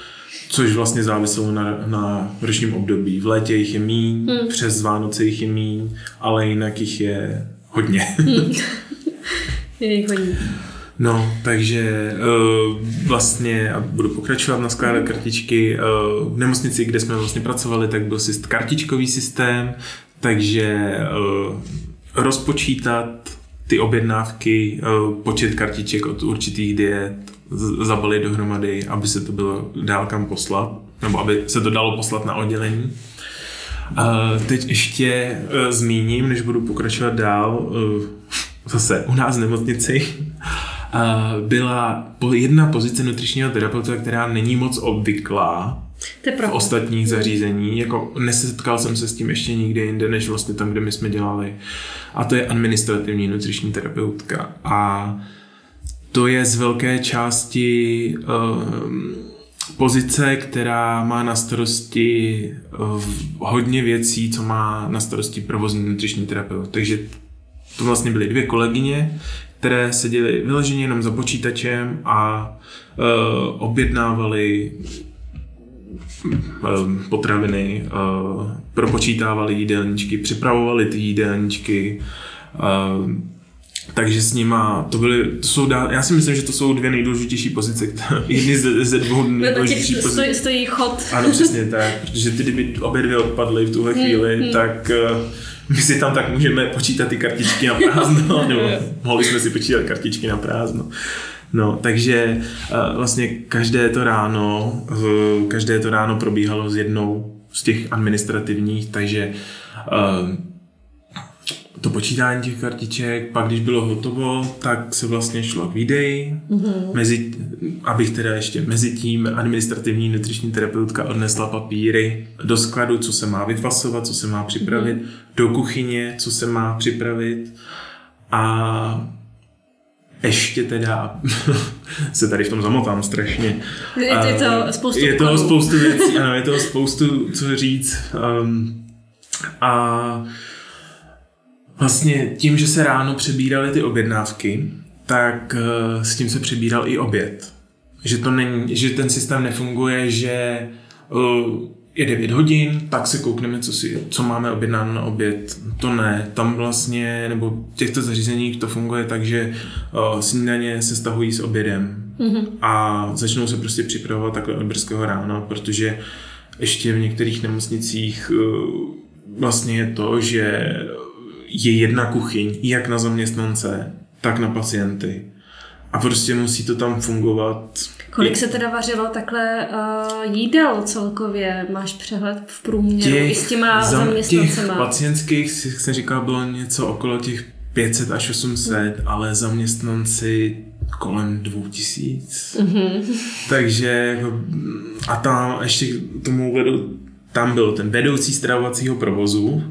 což vlastně záviselo na, na ročním období. V létě jich je míň, hmm. přes Vánoce jich je míň, ale jinak jich je hodně. [LAUGHS] je hodně. No, takže uh, vlastně, a budu pokračovat na skládat kartičky, uh, v nemocnici, kde jsme vlastně pracovali, tak byl syst kartičkový systém, takže uh, rozpočítat ty objednávky, počet kartiček od určitých diet, zabalit dohromady, aby se to bylo dál kam poslat, nebo aby se to dalo poslat na oddělení. Teď ještě uh, zmíním, než budu pokračovat dál, uh, zase u nás v nemocnici uh, byla jedna pozice nutričního terapeuta, která není moc obvyklá to je v ostatních zařízení. Jako nesetkal jsem se s tím ještě nikde jinde, než vlastně tam, kde my jsme dělali. A to je administrativní nutriční terapeutka. A to je z velké části uh, pozice, která má na starosti uh, hodně věcí, co má na starosti provozní nutriční terapeut. Takže to vlastně byly dvě kolegyně, které seděly vyloženě jenom za počítačem a uh, objednávali potraviny, propočítávali jídelníčky, připravovali ty jídelníčky, takže s nima, to byly, to jsou, já si myslím, že to jsou dvě nejdůležitější pozice, [LAUGHS] jedny ze, ze dvou nejdůležitějších pozic. Stojí, stojí chod. Ano, přesně tak, protože ty, kdyby obě dvě odpadly v tuhle hmm, chvíli, hmm, hmm. tak uh, my si tam tak můžeme počítat ty kartičky na prázdno, [LAUGHS] nebo mohli jsme si počítat kartičky na prázdno. No, takže uh, vlastně každé to ráno, uh, každé to ráno probíhalo s jednou z těch administrativních, takže uh, to počítání těch kartiček, pak když bylo hotovo, tak se vlastně šlo k výdeji, mm-hmm. mezi, abych teda ještě mezi tím administrativní nutriční terapeutka odnesla papíry do skladu, co se má vyfasovat, co se má připravit, mm-hmm. do kuchyně, co se má připravit a ještě teda [LAUGHS] se tady v tom zamotám strašně. Je to spoustu Je toho spoustu věcí, [LAUGHS] ano, je toho spoustu co říct. Um, a Vlastně tím, že se ráno přebíraly ty objednávky, tak eh, s tím se přebíral i oběd. Že to není, že ten systém nefunguje, že uh, je 9 hodin, tak se koukneme, co, si, co máme objednáno na oběd. To ne, tam vlastně, nebo v těchto zařízeních to funguje tak, že uh, snídaně se stahují s obědem mm-hmm. a začnou se prostě připravovat takhle od brzkého rána, protože ještě v některých nemocnicích uh, vlastně je to, že je jedna kuchyň, jak na zaměstnance, tak na pacienty. A prostě musí to tam fungovat. Kolik se teda vařilo takhle uh, jídel celkově? Máš přehled v průměru těch, i s těma za, zaměstnancema? Těch pacientských, jak jsem říkal, bylo něco okolo těch 500 až 800, mm. ale zaměstnanci kolem 2000. Mm-hmm. Takže jako, a tam ještě tomu vedu, tam byl ten vedoucí stravovacího provozu,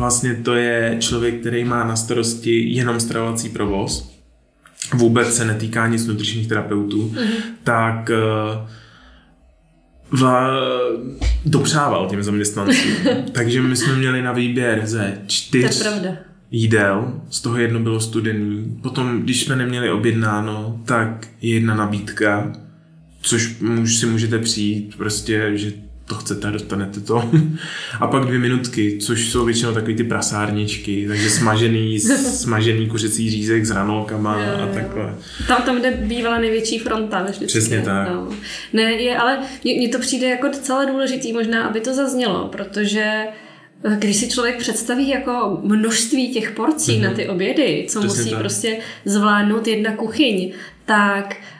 Vlastně to je člověk, který má na starosti jenom stravovací provoz, vůbec se netýká nic nutričních terapeutů, mm-hmm. tak uh, v, dopřával těm zaměstnancům. [LAUGHS] Takže my jsme měli na výběr ze čtyř jídel, z toho jedno bylo studený. Potom, když jsme neměli objednáno, tak jedna nabídka, což si můžete přijít, prostě, že to chcete, dostanete to. [LAUGHS] A pak dvě minutky, což jsou většinou takový ty prasárničky, takže smažený, [LAUGHS] smažený kuřecí řízek s ranolkama jo, a takhle. Tam, tam, kde bývala největší fronta. Vždycky. Přesně tak. No. Ne, je, ale mně to přijde jako docela důležitý možná, aby to zaznělo, protože eh, když si člověk představí jako množství těch porcí mm-hmm. na ty obědy, co Přesně musí tak. prostě zvládnout jedna kuchyň, tak Uh,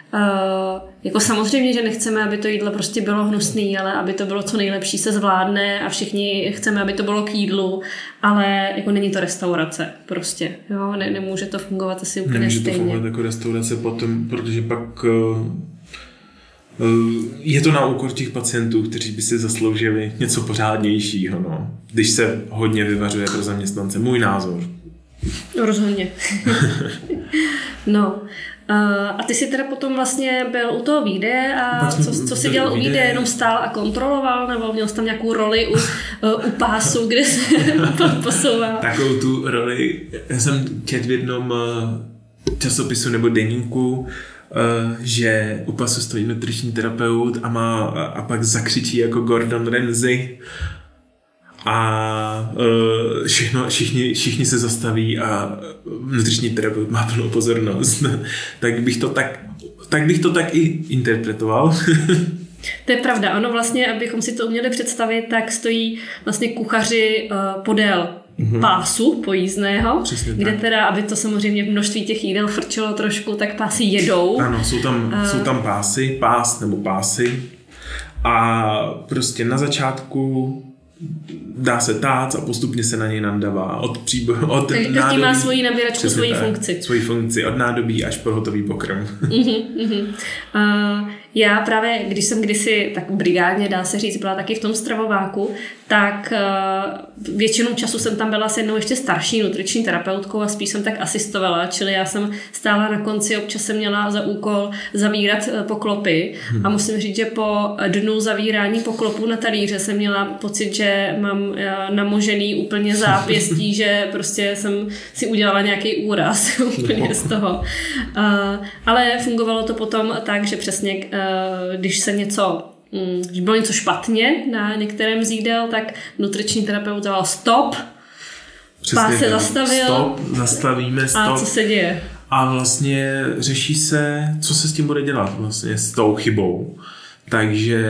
jako samozřejmě, že nechceme, aby to jídlo prostě bylo hnusné, ale aby to bylo co nejlepší se zvládne a všichni chceme, aby to bylo k jídlu, ale jako není to restaurace prostě, jo, ne, nemůže to fungovat asi úplně nemůže stejně. Nemůže to fungovat jako restaurace potom, protože pak uh, je to na úkor těch pacientů, kteří by si zasloužili něco pořádnějšího, no. Když se hodně vyvařuje pro zaměstnance. Můj názor. Rozhodně. [LAUGHS] no. A ty jsi teda potom vlastně byl u toho výdeje a co, co jsi dělal u výdeje? Jenom stál a kontroloval nebo měl jsi tam nějakou roli u, u pásu, kde se [LAUGHS] [LAUGHS] posouval? Takovou tu roli jsem čet v jednom eh, časopisu nebo deníku, eh, že u pasu stojí nutriční terapeut a, má, a pak zakřičí jako Gordon Ramsay a uh, všechno, všichni, všichni se zastaví a nutriční terapeut má plnou pozornost. [LAUGHS] tak bych to tak, tak bych to tak i interpretoval. [LAUGHS] To je pravda, ono vlastně, abychom si to uměli představit, tak stojí vlastně kuchaři uh, podél mm-hmm. pásu pojízdného, Přesně kde tak. teda, aby to samozřejmě množství těch jídel frčelo trošku, tak pásy jedou. Ano, jsou tam, A- jsou tam pásy, pás nebo pásy a prostě na začátku dá se tác a postupně se na něj nandává od, příbo, od Takže každý nádobí, má svoji nabíračku, svoji tak, funkci. Svoji funkci od nádobí až po hotový pokrm. Uh, já právě, když jsem kdysi tak brigádně, dá se říct, byla taky v tom stravováku, tak uh, většinou času jsem tam byla s jednou ještě starší nutriční terapeutkou a spíš jsem tak asistovala, čili já jsem stála na konci, občas jsem měla za úkol zavírat eh, poklopy. A musím říct, že po dnu zavírání poklopů na talíře jsem měla pocit, že mám eh, namožený úplně zápěstí, [LAUGHS] že prostě jsem si udělala nějaký úraz [LAUGHS] úplně z toho. Ale fungovalo to potom tak, že přesně, když se něco mm, když bylo něco špatně na některém z jídel, tak nutriční terapeut dával stop Pás se zastavil. Stop, zastavíme, stop. a co se děje. A vlastně řeší se, co se s tím bude dělat vlastně s tou chybou. Takže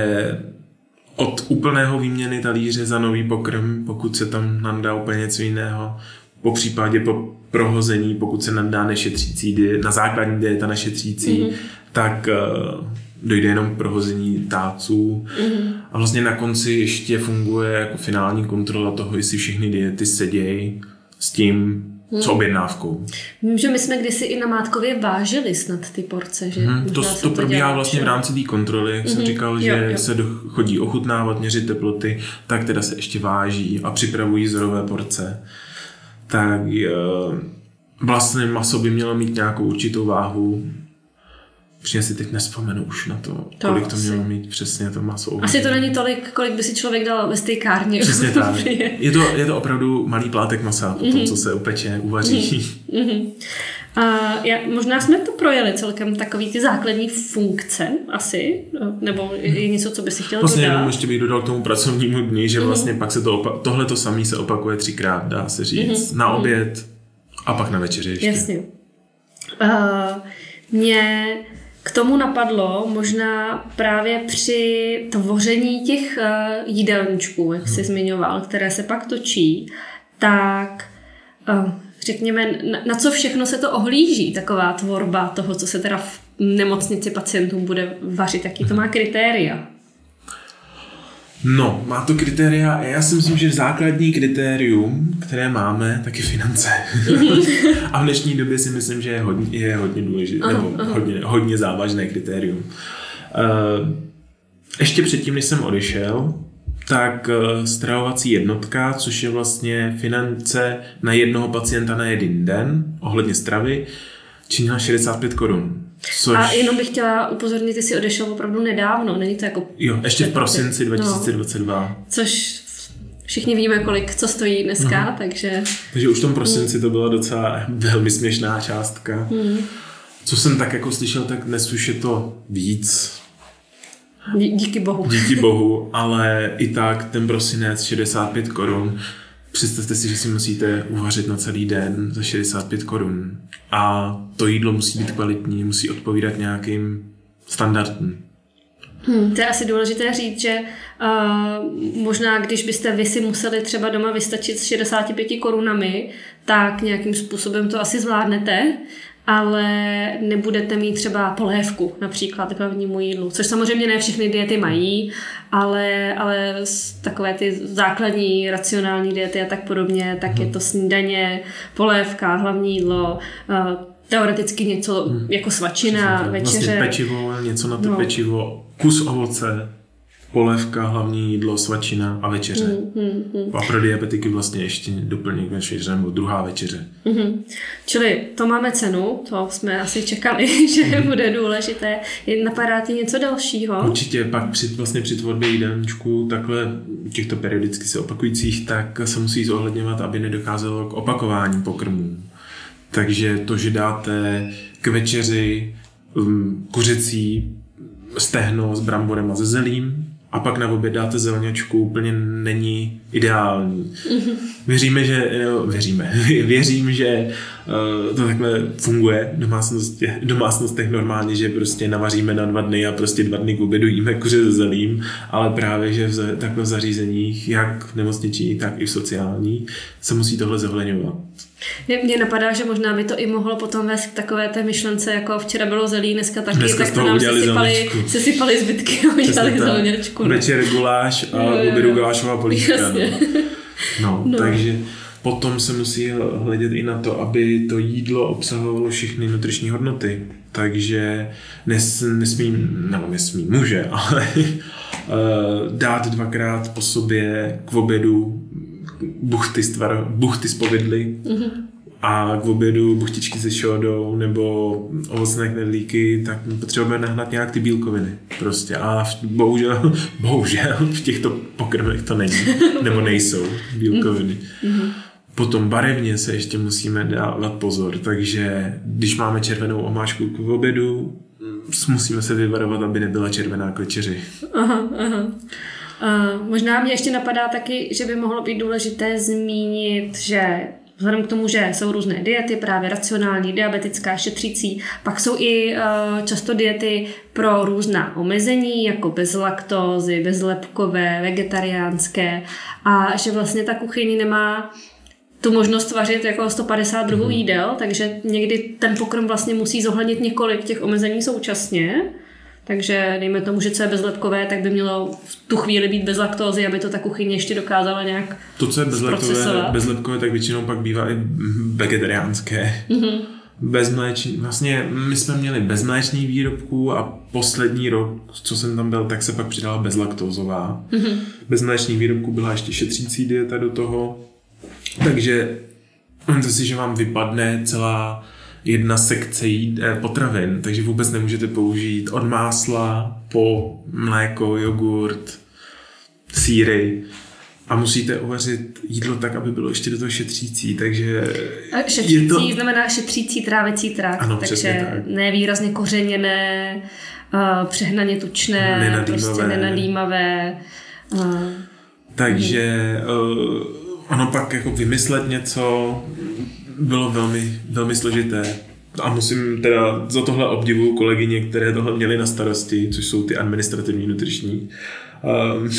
od úplného výměny talíře za nový pokrm, pokud se tam nandá úplně něco jiného, po případě po prohození, pokud se nandá nešetřící, na základní dieta nešetřící, mm-hmm. tak uh, dojde jenom k prohození táců. Mm-hmm. A vlastně na konci ještě funguje jako finální kontrola toho, jestli všechny diety sedějí s tím, co objednávkou. Vím, že my jsme kdysi i na Mátkově vážili snad ty porce, že? Hmm, to, se to probíhá dělá vlastně v rámci té kontroly, jak jsem Mhm, říkal, jo, že jo. se do, chodí ochutnávat, měřit teploty, tak teda se ještě váží a připravují vzorové porce. Tak eh, vlastně maso by mělo mít nějakou určitou váhu. Přesně si teď nespomenu už na to, To kolik to asi. mělo mít přesně to maso. Asi to není tolik, kolik by si člověk dal ve stejkárně. Přesně tak. Úplně. Je to, je to opravdu malý plátek masa po Mhm. tom, co se upeče, uvaří. A já, možná jsme to projeli celkem takový ty základní funkce asi, nebo je něco, co by si chtěl Vlastně jenom dodat. ještě bych dodal k tomu pracovnímu dni, že vlastně pak se to opa- tohle to samé se opakuje třikrát, dá se říct. Na oběd a pak na večeři ještě. Jasně. Uh, mě k tomu napadlo možná právě při tvoření těch uh, jídelníčků, jak jsi zmiňoval, které se pak točí, tak uh, řekněme, na, na co všechno se to ohlíží, taková tvorba toho, co se teda v nemocnici pacientům bude vařit, jaký to má kritéria. No, má to kritéria a já si myslím, že základní kritérium, které máme, tak je finance. [LAUGHS] a v dnešní době si myslím, že je hodně, je hodně důležité, nebo aha. hodně, hodně závažné kritérium. Uh, ještě předtím, než jsem odešel, tak uh, stravovací jednotka, což je vlastně finance na jednoho pacienta na jeden den, ohledně stravy, činila 65 korun. Což... A jenom bych chtěla upozornit, ty jsi odešel opravdu nedávno, není to jako... Jo, ještě v prosinci No. 2022. Což všichni víme, kolik co stojí dneska, Mhm. takže... Takže už v tom prosinci to byla docela velmi směšná částka. Hmm. Co jsem tak jako slyšel, tak dnes už je to víc, Dí- Díky bohu. díky [LAUGHS] bohu, ale i tak ten prosinec 65 korun. Představte si, že si musíte uvařit na celý den za 65 korun. A to jídlo musí být kvalitní, musí odpovídat nějakým standardům. Hmm, to je asi důležité říct, že uh, možná když byste vy si museli třeba doma vystačit s 65 korunami, tak nějakým způsobem to asi zvládnete, ale nebudete mít třeba polévku například k hlavnímu jídlu, což samozřejmě ne všechny diety mají, ale, ale takové ty základní racionální diety a tak podobně, tak je to snídaně, polévka, hlavní jídlo, uh, teoreticky něco jako svačina, večeře. Vlastně pečivo, něco na to No. pečivo, kus ovoce, polévka, hlavní jídlo, svačina a večeře. Hmm, hmm, hmm. A pro diabetiky vlastně ještě doplněk večeře nebo druhá večeře. Mhm. Čili to máme cenu, to jsme asi čekali, [LAUGHS] že bude důležité. Napadá ti něco dalšího? Určitě pak při, vlastně při tvorbě jídelníčku takhle těchto periodicky se opakujících, tak se musí zohledňovat, aby nedocházelo k opakování pokrmů. Takže to, že dáte k večeři um, kuřecí stehno s bramborem a se zelím a pak na oběd dáte zelňačku, úplně není ideální. Věříme, že, no, věříme, [LAUGHS] věřím, že uh, to takhle funguje v domácnostech, domácnostech normálně, že prostě navaříme na dva dny a prostě dva dny k obědu jíme kuře se zelím, ale právě, že v takhle zařízeních, jak v nemocniční, tak i v sociální, se musí tohle zohledňovat. Mně napadá, že možná by to i mohlo potom vést k takové té myšlence, jako včera bylo zelí, dneska taky, Dneska tak toho nám sesypali, sesypali zbytky a udělali zelněčku. Večer guláš a obědu gulášová polívka. No. Jasně. No, [LAUGHS] No. takže potom se musí hledět i na to, aby to jídlo obsahovalo všechny nutriční hodnoty. Takže nes, nesmí, nebo nesmí, může, [LAUGHS] ale eh, dát dvakrát po sobě k obědu buchty z, tvar, buchty z povidly Mhm. a k obědu buchtičky se šodou nebo ovocné knedlíky, tak potřebujeme nahnat nějak ty bílkoviny. Prostě. A v, bohužel, [LAUGHS] bohužel v těchto pokrmech to není. [LAUGHS] Nebo nejsou bílkoviny. Potom barevně se ještě musíme dávat pozor, takže když máme červenou omáčku k obědu, musíme se vyvarovat, aby nebyla červená k večeři. Aha, aha. Uh, možná mě ještě napadá taky, že by mohlo být důležité zmínit, že vzhledem k tomu, že jsou různé diety, právě racionální, diabetická, šetřící, pak jsou i uh, často diety pro různá omezení, jako bez laktózy, bezlepkové, vegetariánské a že vlastně ta kuchyň nemá tu možnost vařit jako 150 druhů Mhm. jídel, takže někdy ten pokrm vlastně musí zohlednit několik těch omezení současně. Takže dejme tomu, že co je bezlepkové, tak by mělo v tu chvíli být bez laktózy, aby to ta kuchyně ještě dokázala nějak... To, co je bezlepkové, bezlepkové tak většinou pak bývá i vegetariánské. Mm-hmm. Bezmléční, vlastně my jsme měli bezmléčný výrobků a poslední rok, co jsem tam byl, tak se pak přidala bezlaktózová. Mm-hmm. Bezmléčných výrobků byla ještě šetřící dieta do toho, takže to si, že vám vypadne celá jedna sekce jíd, eh, potravin, takže vůbec nemůžete použít od másla po mléko, jogurt, síry a musíte uvařit jídlo tak, aby bylo ještě do toho šetřící, takže Šetřící je to... znamená šetřící trávicí trakt, Ano, takže tak. ne výrazně kořeněné, uh, přehnaně tučné, Nenadýmavé. prostě nenadýmavé. Uh, Takže uh, ono pak jako vymyslet něco bylo velmi, velmi složité. A musím teda za tohle obdivu kolegyně, které tohle měly na starosti, což jsou ty administrativní nutriční. [LAUGHS] Um,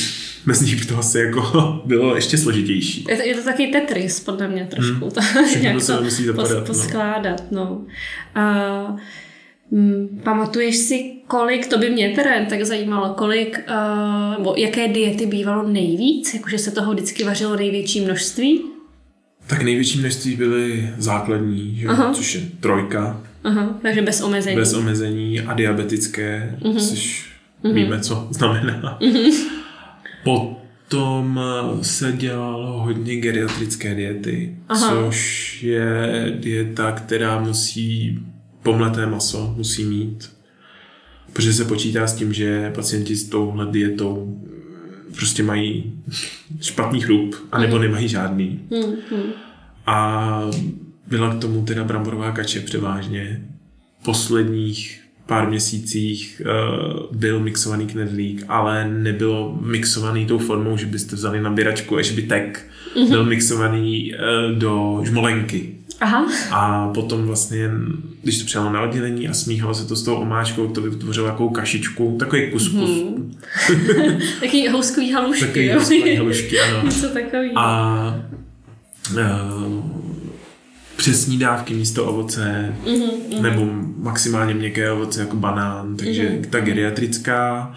bez nich by to asi jako [LAUGHS] bylo ještě složitější. je, to, je to taky Tetris, podle mě trošku. Hmm. Všechno jak do sebe to musí pos, zapadat, no. poskládat. No. Uh, mm, pamatuješ si, kolik, to by mě teda tak zajímalo, kolik, uh, nebo jaké diety bývalo nejvíc, jakože se toho vždycky vařilo největší množství? Tak největší množství byly základní, že? Aha. což je trojka, Aha, takže bez omezení. bez omezení a diabetické, Mhm. což víme, co [LAUGHS] znamená. Potom eh, se dělalo hodně geriatrické diety, Aha. což je dieta, která musí pomleté maso, musí mít. Protože se počítá s tím, že pacienti s touhle dietou prostě mají špatný chrup, anebo nemají žádný. Hmm. A byla k tomu teda bramborová kače převážně. Posledních pár měsících uh, byl mixovaný knedlík, ale nebylo mixovaný tou formou, že byste vzali nabíračku až by tek. Mm-hmm. Byl mixovaný uh, do žmolenky. Aha, A potom vlastně, když to přijalo na oddělení a smíchalo se to s tou omáčkou, to vytvořilo takovou kašičku, takový kuskus. Mm-hmm. [LAUGHS] taky houskový halušky, Takový jo? houskový halušky, ano. [LAUGHS] Něco takový. A uh, přesní dávky místo ovoce, Mhm, nebo maximálně měkké ovoce jako banán, takže Mhm. ta geriatrická.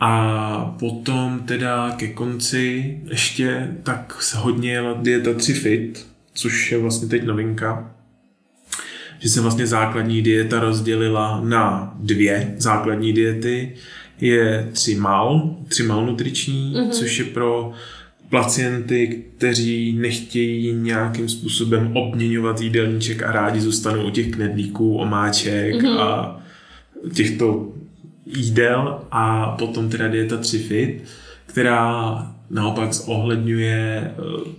A potom teda ke konci ještě tak se hodně jela dieta 3 fit, což je vlastně teď novinka. Že se vlastně základní dieta rozdělila na dvě základní diety. Je 3 mal, 3 malnutriční, mm-hmm. což je pro pacienty, kteří nechtějí nějakým způsobem obměňovat jídelníček a rádi zůstanou u těch knedlíků, omáček mm-hmm. a těchto jídel a potom teda dieta 3 fit, která naopak zohledňuje eh,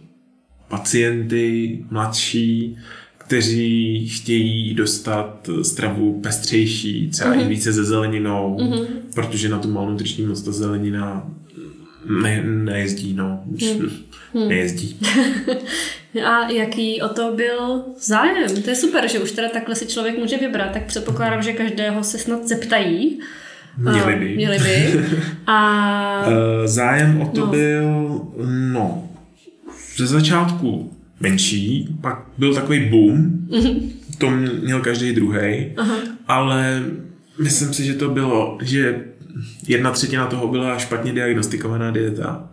pacienty mladší, kteří chtějí dostat stravu pestřejší, třeba mm-hmm. i více ze zeleninou, mm-hmm. protože na tu malnutriční moc ta zelenina ne, nejezdí, no. Mm. Nejezdí. [LAUGHS] A jaký o to byl zájem? To je super, že už teda takhle si člověk může vybrat, tak předpokládám, že každého se snad zeptají. Měli by. Měli by. [LAUGHS] A... Eh, zájem o to no. byl, no, ze začátku menší, pak byl takový boom, mm-hmm. to měl každý druhý, ale myslím si, že to bylo, že jedna třetina toho byla špatně diagnostikovaná dieta.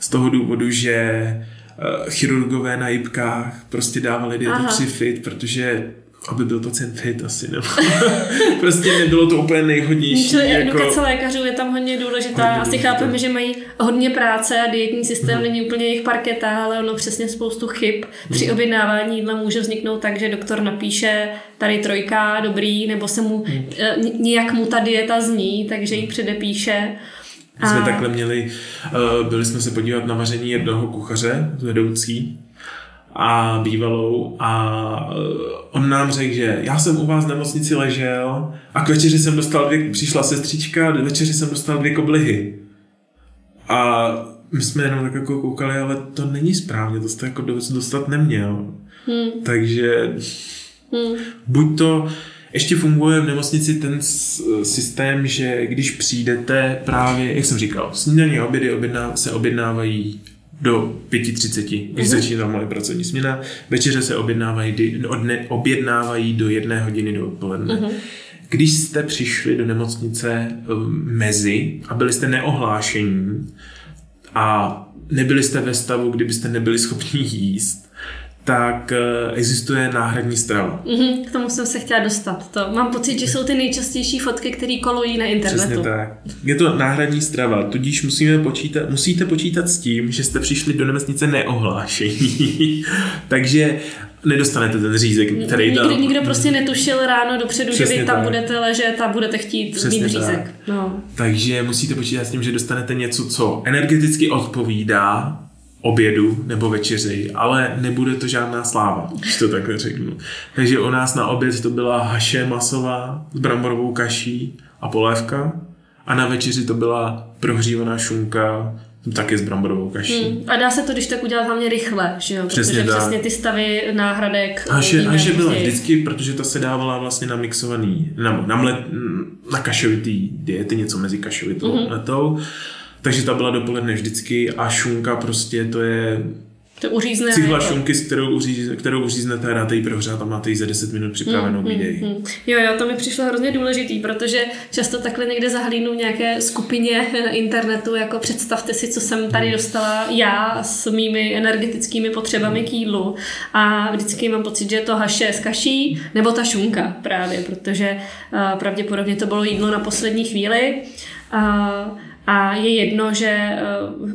Z toho důvodu, že eh, chirurgové na jibkách prostě dávali dietu při fit, protože aby byl pacient fit asi, nebo [LAUGHS] prostě nebylo to úplně nejhodnější. Čili jako... edukace lékařů je tam hodně důležitá. Hodně asi důležitá. chápeme, že mají hodně práce a dietní systém hmm. není úplně jejich parketa, ale ono přesně spoustu chyb hmm. při objednávání jídla může vzniknout tak, že doktor napíše tady trojka, dobrý, nebo se mu hmm. nějak mu ta dieta zní, takže ji předepíše. My jsme a... takhle měli, uh, byli jsme se podívat na vaření jednoho kuchaře vedoucí a bývalou a eh, on nám řekl, že já jsem u vás v nemocnici ležel a k večeři jsem dostal dvě, přišla sestřička a večeři jsem dostal dvě koblihy. A my jsme jenom tak jako koukali, ale to není správně, to jste jako dostat neměl. Hmm. Takže hmm. buď to, ještě funguje v nemocnici ten systém, že když přijdete právě, jak jsem říkal, snídaní obědy objedná, se objednávají do 5.30, když uh-huh. začíná moje pracovní směna. Večeře se objednávají, odne, objednávají do jedné hodiny do odpoledne. Uh-huh. Když jste přišli do nemocnice um, mezi a byli jste neohlášení a nebyli jste ve stavu, kdybyste nebyli schopni jíst, tak eh, existuje náhradní strava. Mm-hmm, k tomu jsem se chtěla dostat. To mám pocit, že jsou ty nejčastější fotky, které kolují na internetu. Přesně tak. Je to náhradní strava, tudíž musíme počítat, musíte počítat s tím, že jste přišli do nemocnice neohlášení. [LAUGHS] Takže nedostanete ten řízek, který Nikdo, tam... nikdo prostě netušil ráno dopředu, Přesně že vy tam tak. budete ležet a budete chtít Přesně mít řízek. No. Takže musíte počítat s tím, že dostanete něco, co energeticky odpovídá obědu nebo večeři, ale nebude to žádná sláva, když to takhle řeknu. Takže u nás na oběd to byla haše masová s bramborovou kaší a polévka a na večeři to byla prohřívaná šunka taky s bramborovou kaší. Hmm. A dá se to, když tak udělat hlavně rychle, že jo? Přesně protože přesně ty stavy náhradek Haše, haše byla vždycky, protože ta se dávala vlastně na mixovaný, na, na, mle, na kašovitý diety, něco mezi kašovitou mm-hmm. letou. Takže ta byla dopoledne vždycky a šunka prostě to je to uřízne. Cihla šunky, s kterou, uříz, kterou uříznete a dáte ji prohřát a máte ji za 10 minut připravenou mm, mm, mm. Jo, jo, to mi přišlo hrozně důležitý, protože často takhle někde zahlídnu nějaké skupině [LAUGHS] internetu, jako představte si, co jsem tady dostala já s mými energetickými potřebami k jídlu a vždycky mám pocit, že je to haše s kaší nebo ta šunka právě, protože uh, pravděpodobně to bylo jídlo na poslední chvíli. Uh, a je jedno, že eh,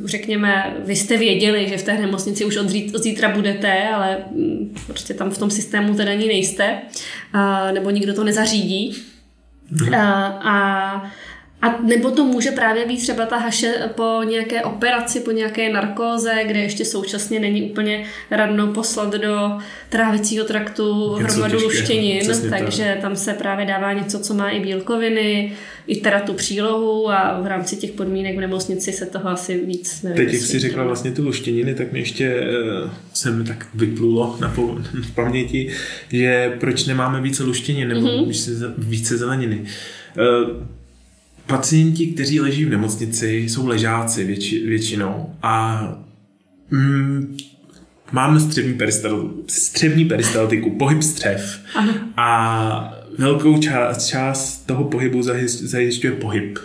řekněme, vy jste věděli, že v té nemocnici už od zítra budete, ale mm, prostě tam v tom systému teda ani nejste, nebo nikdo to nezařídí. Mhm. A, a a nebo to může právě být třeba ta haše po nějaké operaci, po nějaké narkóze, kde ještě současně není úplně radno poslat do trávicího traktu hromadu luštěnin, takže tak. tam se právě dává něco, co má i bílkoviny, i teda tu přílohu a v rámci těch podmínek v nemocnici se toho asi víc nevím. Teď, jak jsi řekla vlastně ty luštěniny, tak mi ještě uh, jsem tak vyplulo na, po, v paměti, že proč nemáme více luštěnin nebo mm-hmm. více zeleniny. Uh, pacienti, kteří leží v nemocnici, jsou ležáci větši, většinou a mm, máme střevní, peristal, střevní peristaltiku, pohyb střev Aha. a velkou část, část toho pohybu zajišťuje pohyb.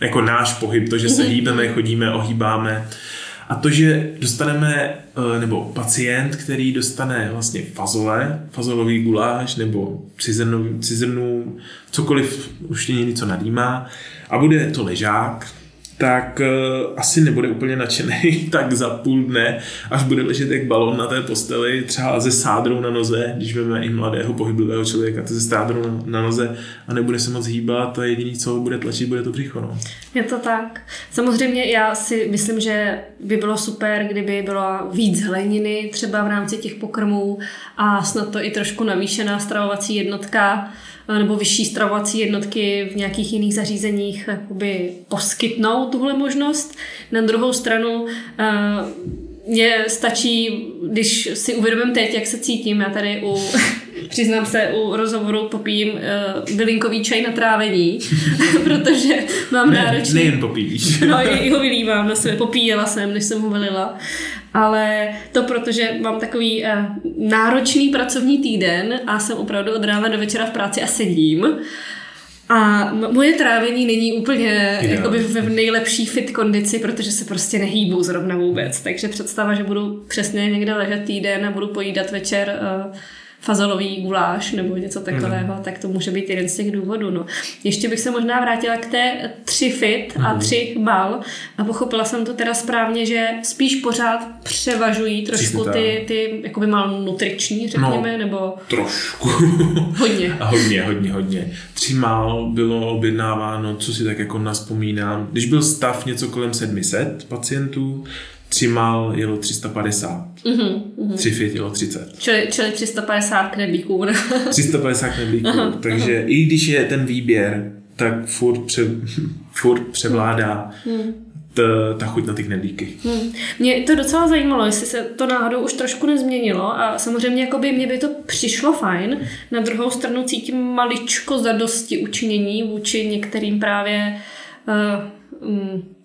Jako náš pohyb, to, že se mhm. hýbeme, chodíme, ohýbáme. A to, že dostaneme, eh, nebo pacient, který dostane vlastně fazole, fazolový guláš nebo cizrnu, cizrnu cokoliv už něco nadýmá a bude to ležák, tak uh, asi nebude úplně nadšený [LAUGHS] tak za půl dne, až bude ležet jak balon na té posteli, třeba ze sádrou na noze, když vezmeme i mladého pohybového člověka, to ze sádrou na, na noze a nebude se moc hýbat a jediný, co bude tlačit, bude to břicho. No. Je to tak. Samozřejmě já si myslím, že by bylo super, kdyby byla víc hleniny třeba v rámci těch pokrmů a snad to i trošku navýšená stravovací jednotka nebo vyšší stravovací jednotky v nějakých jiných zařízeních jakoby poskytnou tuhle možnost. Na druhou stranu mně stačí, když si uvědomím teď, jak se cítím, já tady u, [LAUGHS] přiznám se, u rozhovoru popijím uh, bylinkový čaj na trávení, [LAUGHS] protože mám ne, náročný... Nejen popíjíš. [LAUGHS] no, i ho vylívám na sebe, popíjela jsem, než jsem ho vylila. Ale to protože mám takový uh, náročný pracovní týden a jsem opravdu od rána do večera v práci a sedím. A moje trávení není úplně jakoby v nejlepší fit kondici, protože se prostě nehýbu zrovna vůbec. Takže představa, že budu přesně někde ležet týden a budu pojídat večer uh, fazolový guláš nebo něco takového, mm. tak to může být jeden z těch důvodů. No. Ještě bych se možná vrátila k té tři fit a mhm. tři bal a pochopila jsem to teda správně, že spíš pořád převažují trošku ty, ty jakoby malnutriční, řekněme, no, nebo... trošku. [LAUGHS] hodně. a hodně, hodně, hodně. Tři mal bylo objednáváno, co si tak jako naspomínám, když byl stav něco kolem 700 pacientů, tři mal jelo 350, mm-hmm, mm-hmm. tři fit jelo 30. Čili, čili 350 knedlíků. 350 [LAUGHS] knedlíků, aha, takže aha. i když je ten výběr, tak furt, pře, [LAUGHS] furt převládá mm. ta, ta chuť na ty knedlíky. Hmm. Mě to docela zajímalo, jestli se to náhodou už trošku nezměnilo a samozřejmě jakoby mě by to přišlo fajn. Na druhou stranu cítím maličko zadosti učinění vůči některým právě uh, um,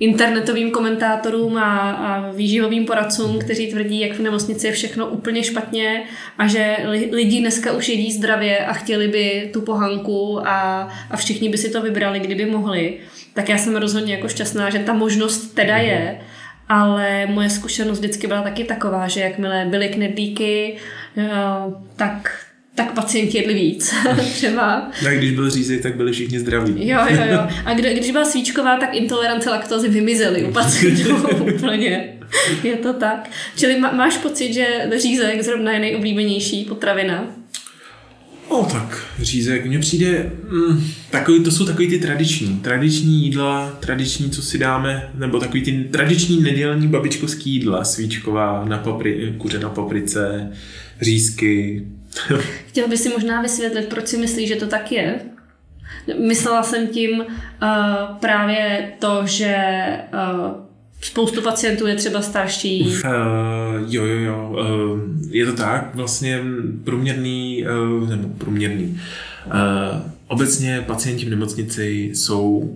internetovým komentátorům a, a výživovým poradcům, kteří tvrdí, jak v nemocnici je všechno úplně špatně a že lidi dneska už jedí zdravě a chtěli by tu pohanku a, a všichni by si to vybrali, kdyby mohli. Tak já jsem rozhodně jako šťastná, že ta možnost teda je, ale moje zkušenost vždycky byla taky taková, že jakmile byly knedlíky, eh, tak tak pacienti jedli víc [LAUGHS] třeba. Tak když byl řízek, tak byli všichni zdraví. Jo, jo, jo. A kdy, když byla svíčková, tak intolerance laktózy vymizely u pacientů [LAUGHS] úplně. Je to tak. Čili má, máš pocit, že řízek zrovna je nejoblíbenější potravina? No tak, řízek, mně přijde, mm, takový, to jsou takový ty tradiční, tradiční jídla, tradiční, co si dáme, nebo takový ty tradiční nedělní babičkovský jídla, svíčková na papri, kuře na paprice, řízky, [LAUGHS] Chtěl by si možná vysvětlit, proč si myslíš, že to tak je? Myslela jsem tím uh, právě to, že uh, spoustu pacientů je třeba starší. Uh, jo, jo, jo. Uh, je to tak. Vlastně průměrný, uh, nebo průměrný. Uh, obecně pacienti v nemocnici jsou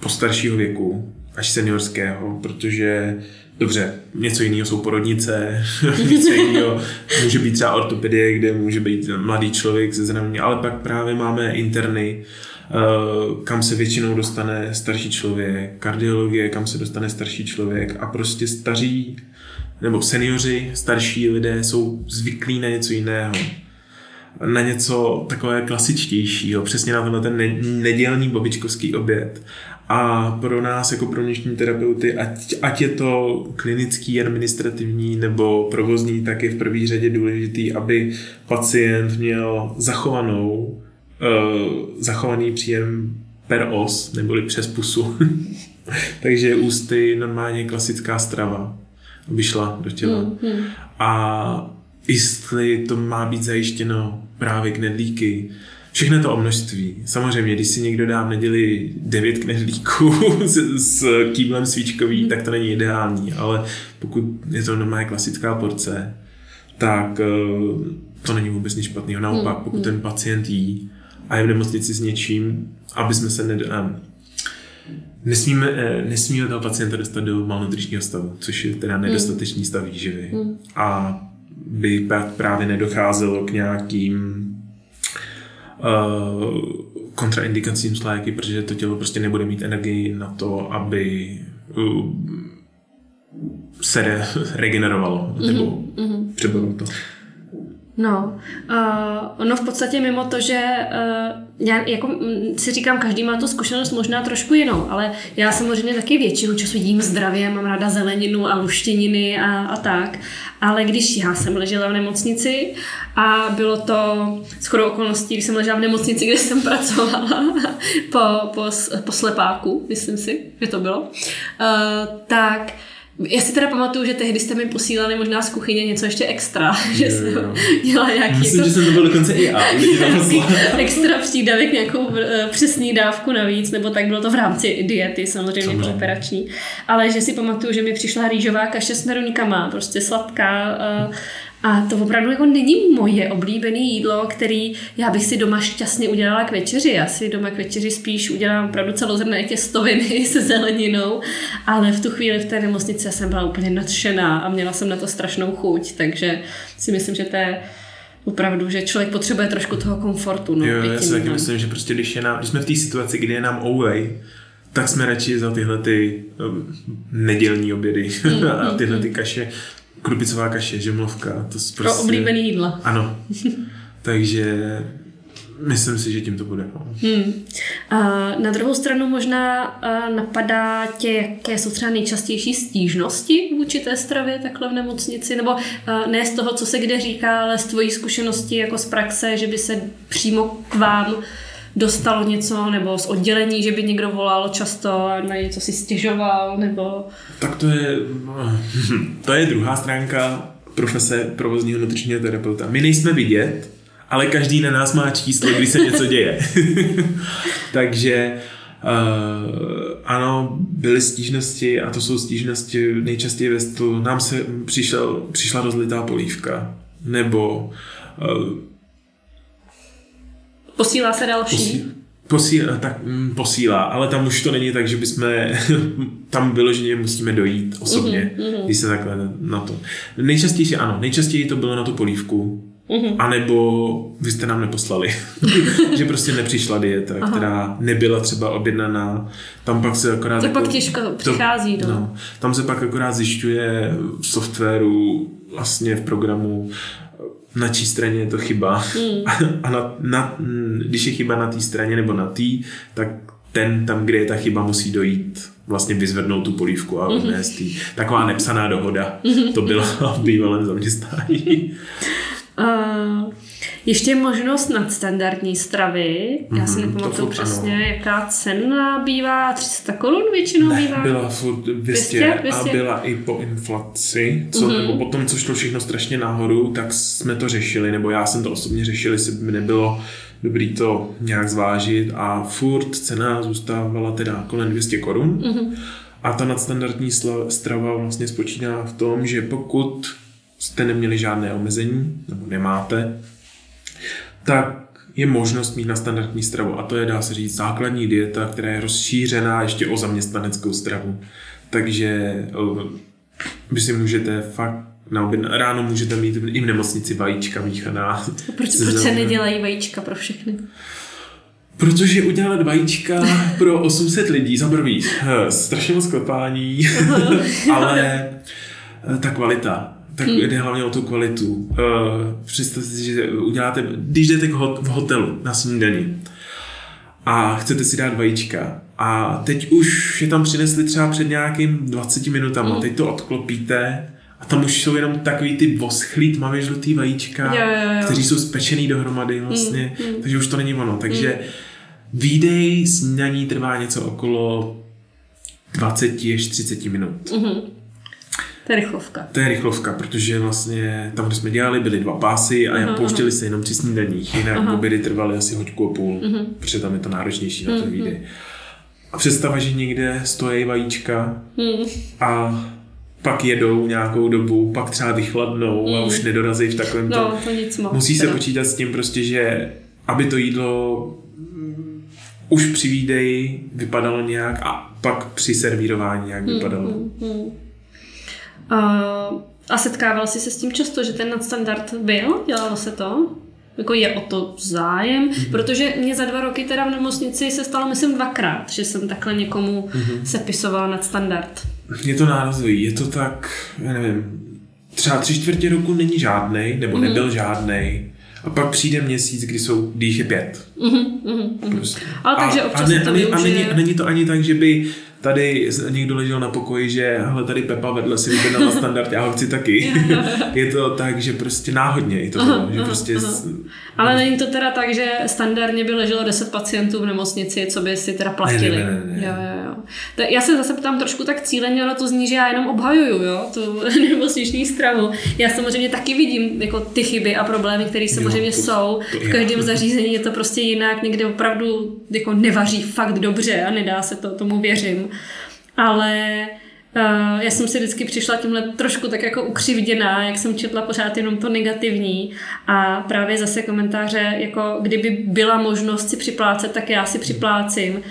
po staršího věku, až seniorského, protože Dobře, něco jiného jsou porodnice, [LAUGHS] něco jiného může být třeba ortopedie, kde může být mladý člověk se zraněním, ale pak právě máme interny, eh, kam se většinou dostane starší člověk, kardiologie, kam se dostane starší člověk a prostě staří nebo seniori, starší lidé jsou zvyklí na něco jiného na něco takové klasičtějšího, přesně na ten nedělní babičkovský oběd. A pro nás, jako pro dnešní terapeuty, ať, ať je to klinický, administrativní nebo provozní, tak je v první řadě důležitý, aby pacient měl zachovanou, uh, zachovaný příjem per os, neboli přes pusu. [LAUGHS] Takže ústy normálně klasická strava, aby šla do těla. Mm-hmm. A jestli to má být zajištěno právě knedlíky, Všechno to o množství. Samozřejmě, když si někdo dá v neděli devět knedlíků [LAUGHS] s, s kýblem svíčkový, tak to není ideální, ale pokud je to normálně klasická porce, tak uh, to není vůbec nic špatného. Naopak, hmm, pokud ten pacient jí a je v nemocnici s něčím, aby jsme se ned... Nesmíme, eh, nesmíme toho pacienta dostat do malnutričního stavu, což je teda nedostatečný stav výživy. A by právě nedocházelo k nějakým kontraindikacím s léky, protože to tělo prostě nebude mít energii na to, aby uh, se re, regenerovalo, mm-hmm. nebo mm-hmm. přebylo to. No, uh, no v podstatě mimo to, že uh, já jako mm, si říkám, každý má tu zkušenost možná trošku jinou, ale já samozřejmě taky většinu času jím zdravě, mám ráda zeleninu a luštěniny a, a tak, ale když já jsem ležela v nemocnici a bylo to shodou okolností, když jsem ležela v nemocnici, kde jsem pracovala [LAUGHS] po, po, po slepáku, myslím si, že to bylo, uh, tak já si teda pamatuju, že tehdy jste mi posílali možná z kuchyně něco ještě extra, [LAUGHS] že jo, jsem jo. dělala nějaký... Myslím, jako, že jsem to byl dokonce i já. [LAUGHS] extra přídavek, nějakou eh, přesný dávku navíc, nebo tak bylo to v rámci diety, samozřejmě, samozřejmě. operační. Ale že si pamatuju, že mi přišla rýžová kaše s meruňkama, prostě sladká, uh, a to opravdu jako není moje oblíbené jídlo, který já bych si doma šťastně udělala k večeři. Já si doma k večeři spíš udělám opravdu celozrné těstoviny [LAUGHS] se zeleninou, ale v tu chvíli v té nemocnici jsem byla úplně nadšená a měla jsem na to strašnou chuť, takže si myslím, že to je opravdu, že člověk potřebuje trošku toho komfortu. No, jo, já si taky myslím, že prostě když, je nám, když jsme v té situaci, kdy je nám away, tak jsme radši za tyhle ty um, nedělní obědy mm, [LAUGHS] a tyhle mm, ty mm. kaše krupicová kaše, žemlovka. To prostě... Pro oblíbený jídla. Ano. [LAUGHS] Takže myslím si, že tím to bude. No. Hmm. A na druhou stranu možná napadá tě, jaké jsou třeba nejčastější stížnosti vůči té stravě takhle v nemocnici, nebo ne z toho, co se kde říká, ale z tvojí zkušenosti jako z praxe, že by se přímo k vám dostalo něco, nebo z oddělení, že by někdo volal často a na něco si stěžoval, nebo... Tak to je, [LAUGHS] to je druhá stránka profese provozního nutričního terapeuta. My nejsme vidět, ale každý na nás má číslo, když se něco děje. [LAUGHS] Takže Uh, ano, byly stížnosti a to jsou stížnosti nejčastěji ve stylu nám se přišel, přišla rozlitá polívka nebo uh, Posílá se další? Posí, posílá, tak mm, posílá, ale tam už to není tak, že bychom [LAUGHS] tam vyloženě musíme dojít osobně, mm-hmm. když se takhle na to. Nejčastěji ano, nejčastěji to bylo na tu polívku, Mm-hmm. A nebo vy jste nám neposlali. [LAUGHS] že prostě nepřišla dieta, Aha. která nebyla třeba objednaná. Tam pak se akorát... To jako, pak těžko přichází. To, no, tam se pak akorát zjišťuje v softwaru, vlastně v programu, na čí straně je to chyba. [LAUGHS] Mm. A na, na, když je chyba na té straně nebo na té, tak ten tam, kde je ta chyba, musí dojít vlastně vyzvednout tu polívku a mhm. odnést mm-hmm. Taková nepsaná dohoda. Mm-hmm. To byla [LAUGHS] v bývalém zaměstnání. Uh, [LAUGHS] ještě možnost nadstandardní stravy. Já si mm, nepamatuju přesně, ano. jaká cena bývá. 300 korun většinou ne, bývá? byla furt 200, 200, 200 a byla i po inflaci. Co, mm-hmm. Nebo po tom, co šlo všechno strašně nahoru, tak jsme to řešili, nebo já jsem to osobně řešil, jestli by nebylo dobrý to nějak zvážit a furt cena zůstávala teda kolem 200 korun. Mm-hmm. A ta nadstandardní strava vlastně spočíná v tom, že pokud jste neměli žádné omezení, nebo nemáte, tak je možnost mít na standardní stravu. A to je, dá se říct, základní dieta, která je rozšířená ještě o zaměstnaneckou stravu. Takže vy si můžete fakt na oběd, ráno můžete mít i v nemocnici vajíčka míchaná. Proč, [LAUGHS] proč se nedělají vajíčka pro všechny? Protože udělat vajíčka pro 800 lidí za prvý eh, strašně moc klepání, [LAUGHS] ale eh, ta kvalita tak hmm. jde hlavně o tu kvalitu. Uh, představte si, že uděláte, když jdete v hotelu na snídani a chcete si dát vajíčka a teď už je tam přinesli třeba před nějakým 20 minutami, hmm. teď to odklopíte a tam už jsou jenom takový ty voschlý tmavě žlutý vajíčka, jo, jo, jo. kteří jsou spečený dohromady vlastně, hmm. hmm. takže už to není ono. Takže hmm. výdej snídaní trvá něco okolo 20 až 30 minut. Hmm. To je rychlovka. To je rychlovka, protože vlastně tam, kde jsme dělali, byly dva pásy a uh-huh, pouštěli uh-huh. se jenom při snídaních, jinak uh-huh. obědy trvaly asi hoďku a půl, uh-huh. protože tam je to náročnější uh-huh. na ten výdej. A představa, že někde stojí vajíčka uh-huh. a pak jedou nějakou dobu, pak třeba vychladnou uh-huh. a už nedorazí v takovém no, to nic moc, Musí teda. se počítat s tím prostě, že aby to jídlo už při výdeji vypadalo nějak a pak při servírování nějak vypadalo. Uh-huh. Uh, a setkával jsi se s tím často, že ten nadstandard byl? Dělalo se to? Jako je o to zájem? Mm-hmm. Protože mě za dva roky teda v nemocnici se stalo, myslím, dvakrát, že jsem takhle někomu mm-hmm. sepisovala nadstandard. Je to nárazový, je to tak, já nevím, třeba tři čtvrtě roku není žádnej, nebo Mhm. mm. nebyl žádnej. A pak přijde měsíc, kdy jsou, kdy jich je pět. Mhm, mhm, mhm. Prostě. Ale takže a, občas a, ne, to a, ne, a, není, využije. a není to ani tak, že by tady někdo ležel na pokoji, že hele, tady Pepa vedle si vybědala standard, já ho chci taky. [LAUGHS] je to tak, že prostě náhodně i to bylo, že prostě s- Ale není to teda tak, že standardně by leželo 10 pacientů v nemocnici, co by si teda platili. Ne, ne, ne, ne. Jo, jo, jo. To, já se zase ptám trošku tak cíleně, ono to zní, že já jenom obhajuju, jo, tu [LAUGHS] nemocniční stravu. Já samozřejmě taky vidím jako ty chyby a problémy, které samozřejmě to- jsou. to v já. každém zařízení je to prostě jinak, někde opravdu jako nevaří fakt dobře a nedá se to, tomu věřím. Ale Uh, já jsem si vždycky přišla tímhle trošku tak jako ukřivděná, jak jsem četla pořád jenom to negativní a právě zase komentáře, jako kdyby byla možnost si připlácet, tak já si připlácím.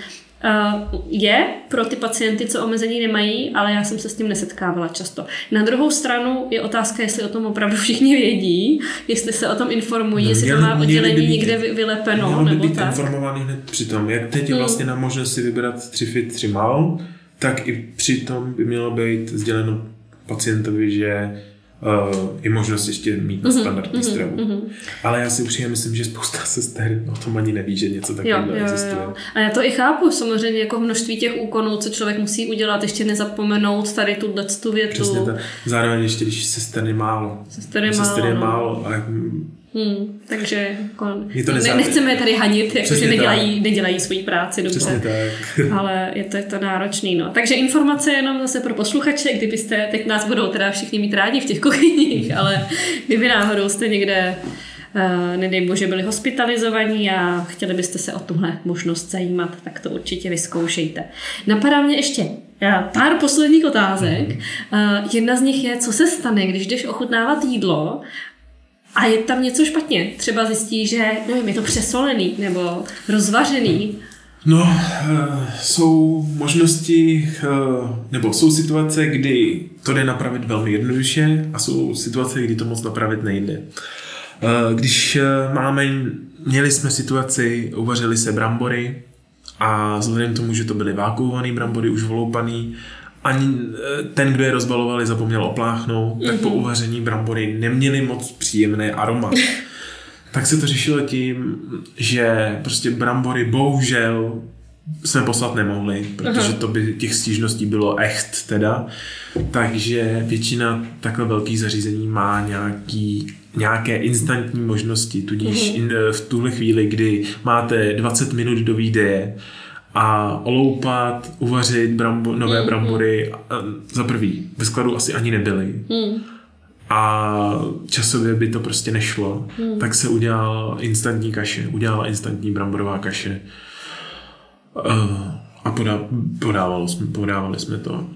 Uh, je pro ty pacienty, co omezení nemají, ale já jsem se s tím nesetkávala často. Na druhou stranu je otázka, jestli o tom opravdu [LAUGHS] všichni vědí, jestli se o tom informují, No, jestli to má měli by oddělení být- někde vy- vylepeno, Mělo by nebo být tak. informovaný hned při tom. Jak teď je Hmm. vlastně na možnost si vybrat 3 fit, 3 mal, tak i přitom by mělo být sděleno pacientovi, že uh, je možnost ještě mít Mhm, na standardní stravu. Ale já si upřímně myslím, že spousta [LAUGHS] sester o tom ani neví, že něco Jo, takového jo, existuje. jo. A já to i chápu, samozřejmě jako množství těch úkonů, co člověk musí udělat, ještě nezapomenout tady tuhle tu větu. Přesně tak. Zároveň ještě, když sester je málo. Sester je Sester je málo, no. málo. A Hmm, takže jako, Je to ne, nezá- nechceme je tady hanit, jako, že nedělají, nedělají svoji práci dobře. přesně tak. [LAUGHS] Ale je to, je to náročný. No. Takže informace jenom zase pro posluchače, kdybyste, teď nás budou teda všichni mít rádi v těch [LAUGHS] kuchyních, ale kdyby náhodou jste někde, uh, nedej bože, byli hospitalizovaní a chtěli byste se o tuhle možnost zajímat, tak to určitě vyzkoušejte. Napadá mě ještě uh, pár posledních otázek. Uh, jedna z nich je, co se stane, když jdeš ochutnávat jídlo a je tam něco špatně. Třeba zjistí, že nevím, je to přesolený nebo rozvařený. No, eh, jsou možnosti, eh, nebo jsou situace, kdy to jde napravit velmi jednoduše a jsou situace, kdy to moc napravit nejde. Eh, Když máme, měli jsme situaci, uvařili se brambory a vzhledem k tomu, že to byly vákuované brambory, už voloupaný, ani eh, ten, kdo je rozbalovali, zapomněl opláchnout, tak po uvaření brambory neměly moc příjemné aroma. [LAUGHS] Tak se to řešilo tím, že prostě brambory bohužel jsme poslat nemohli, protože to by těch stížností bylo echt teda. Takže většina takhle velkých zařízení má nějaký, nějaké instantní možnosti, tudíž in, v tuhle chvíli, kdy máte 20 minut do výdeje a oloupat, uvařit brambo, nové brambory, a, za prvý, ve skladu asi ani nebyly Hmm. a časově by to prostě nešlo, hmm. tak se udělal instantní kaše, udělala instantní bramborová kaše uh, a podá, podávalo jsme, podávali jsme to.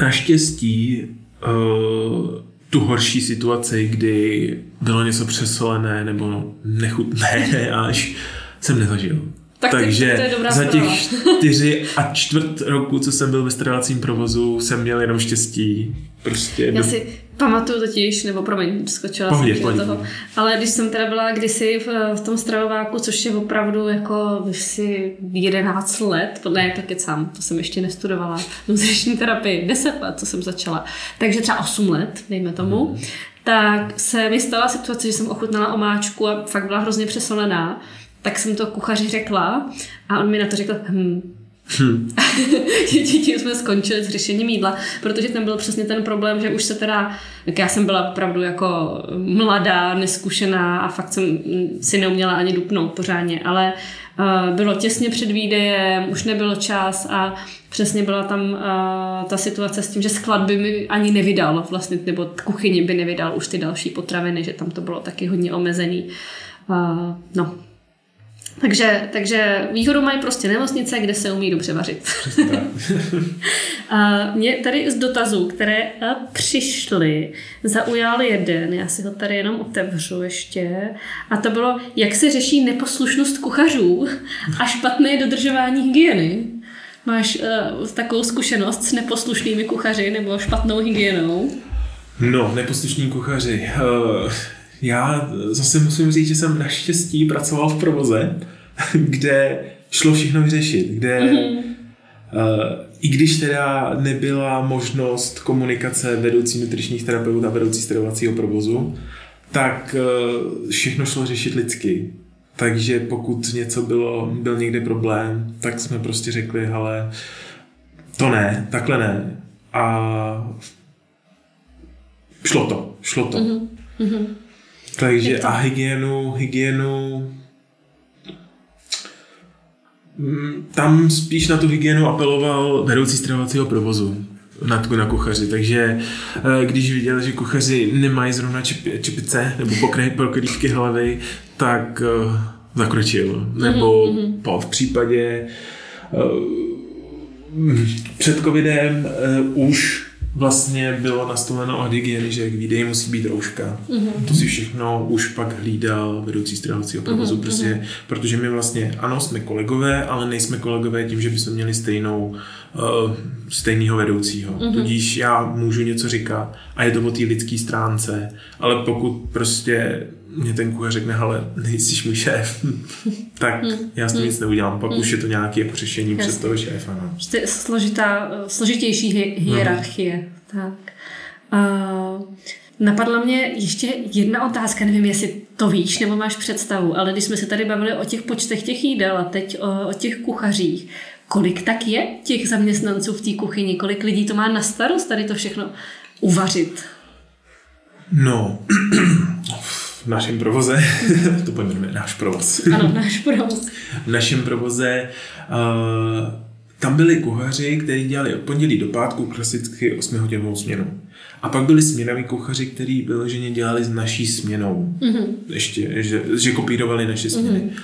Naštěstí uh, tu horší situaci, kdy bylo něco přesolené nebo nechutné [LAUGHS] až jsem nezažil. Tak to- Takže to je dobrá za těch [LAUGHS] čtyři a čtvrt roku, co jsem byl ve stravovacím provozu, jsem měl jenom štěstí. Prostě Já do- si pamatuju totiž, nebo promiň, skočila Pohodě, jsem ti do pohodě. toho, ale když jsem teda byla kdysi v, v tom stravováku, což je opravdu jako si 11 let, ne, to kecám, to jsem ještě nestudovala, nutriční terapii, 10 let, co jsem začala, takže třeba 8 let, dejme tomu, tak se mi stala situace, že jsem ochutnala omáčku a fakt byla hrozně přesolená, tak jsem to kuchaři řekla a on mi na to řekl, hm, [LAUGHS] tím jsme skončili s řešením jídla, protože tam byl přesně ten problém, že už se teda, tak já jsem byla opravdu jako mladá, neskušená a fakt jsem si neuměla ani dupnout pořádně, ale uh, bylo těsně před výdejem, už nebyl čas a přesně byla tam uh, ta situace s tím, že sklad by mi ani nevydal vlastně, nebo kuchyni by nevydal už ty další potraviny, že tam to bylo taky hodně omezený. Uh, no, takže, takže výhodu mají prostě nemocnice, kde se umí dobře vařit. [LAUGHS] A mě tady z dotazů, které eh, přišly, zaujal jeden, já si ho tady jenom otevřu ještě, a to bylo, jak se řeší neposlušnost kuchařů a špatné dodržování hygieny. Máš uh, takovou zkušenost s neposlušnými kuchaři nebo špatnou hygienou? No, neposlušní kuchaři. Uh, já zase musím říct, že jsem naštěstí pracoval v provoze, [LAUGHS] kde šlo všechno vyřešit, kde Mhm. uh, i když teda nebyla možnost komunikace vedoucí nutričních terapeutů a vedoucí stravovacího provozu, tak eh, všechno šlo řešit lidsky. Takže pokud něco bylo, byl někde problém, tak jsme prostě řekli, ale to ne, takhle ne. A šlo to, šlo to. Mm-hmm. Takže to? a hygienu, hygienu mm, tam spíš na tu hygienu apeloval vedoucí stravovacího provozu na, na kuchaři, takže eh, když viděl, že kuchaři nemají zrovna čip, čepice nebo pokrývky hlavy, tak uh, zakročil. Nebo mm-hmm. po, v případě uh, před covidem uh, už vlastně bylo nastoleno od hygieny, že k výdeji musí být rouška. Mm-hmm. To si všechno už pak hlídal vedoucí stravovacího provozu, mm-hmm. prostě, protože my vlastně, ano, jsme kolegové, ale nejsme kolegové tím, že bychom měli stejnou uh, stejného vedoucího. Mm-hmm. Tudíž já můžu něco říkat a je to o té lidské stránce, ale pokud prostě mě ten kuchař řekne, ale nejsi můj šéf, [LAUGHS] tak mm. já s tím mm. nic neudělám. Pak mm. už je to nějaké jako řešení Jasně. přes toho šéfa. No. Složitá, složitější hi- hierarchie. Mm. Tak. Uh, napadla mě ještě jedna otázka, nevím, jestli to víš nebo máš představu, ale když jsme se tady bavili o těch počtech těch jídel a teď o, o těch kuchařích, kolik tak je těch zaměstnanců v té kuchyni, kolik lidí to má na starost tady to všechno uvařit? No, [CLEARS THROAT] [CLEARS THROAT] v našem provoze, [LAUGHS] to pojmenujeme náš provoz. Ano, náš provoz. v našem provoze uh, tam byli kuchaři, kteří dělali od pondělí do pátku klasicky 8 hodinovou směnu. A pak byli směnoví kuchaři, kteří vyloženě dělali s naší směnou. Mm-hmm. Ještě, že, že kopírovali naše směny. Mm-hmm.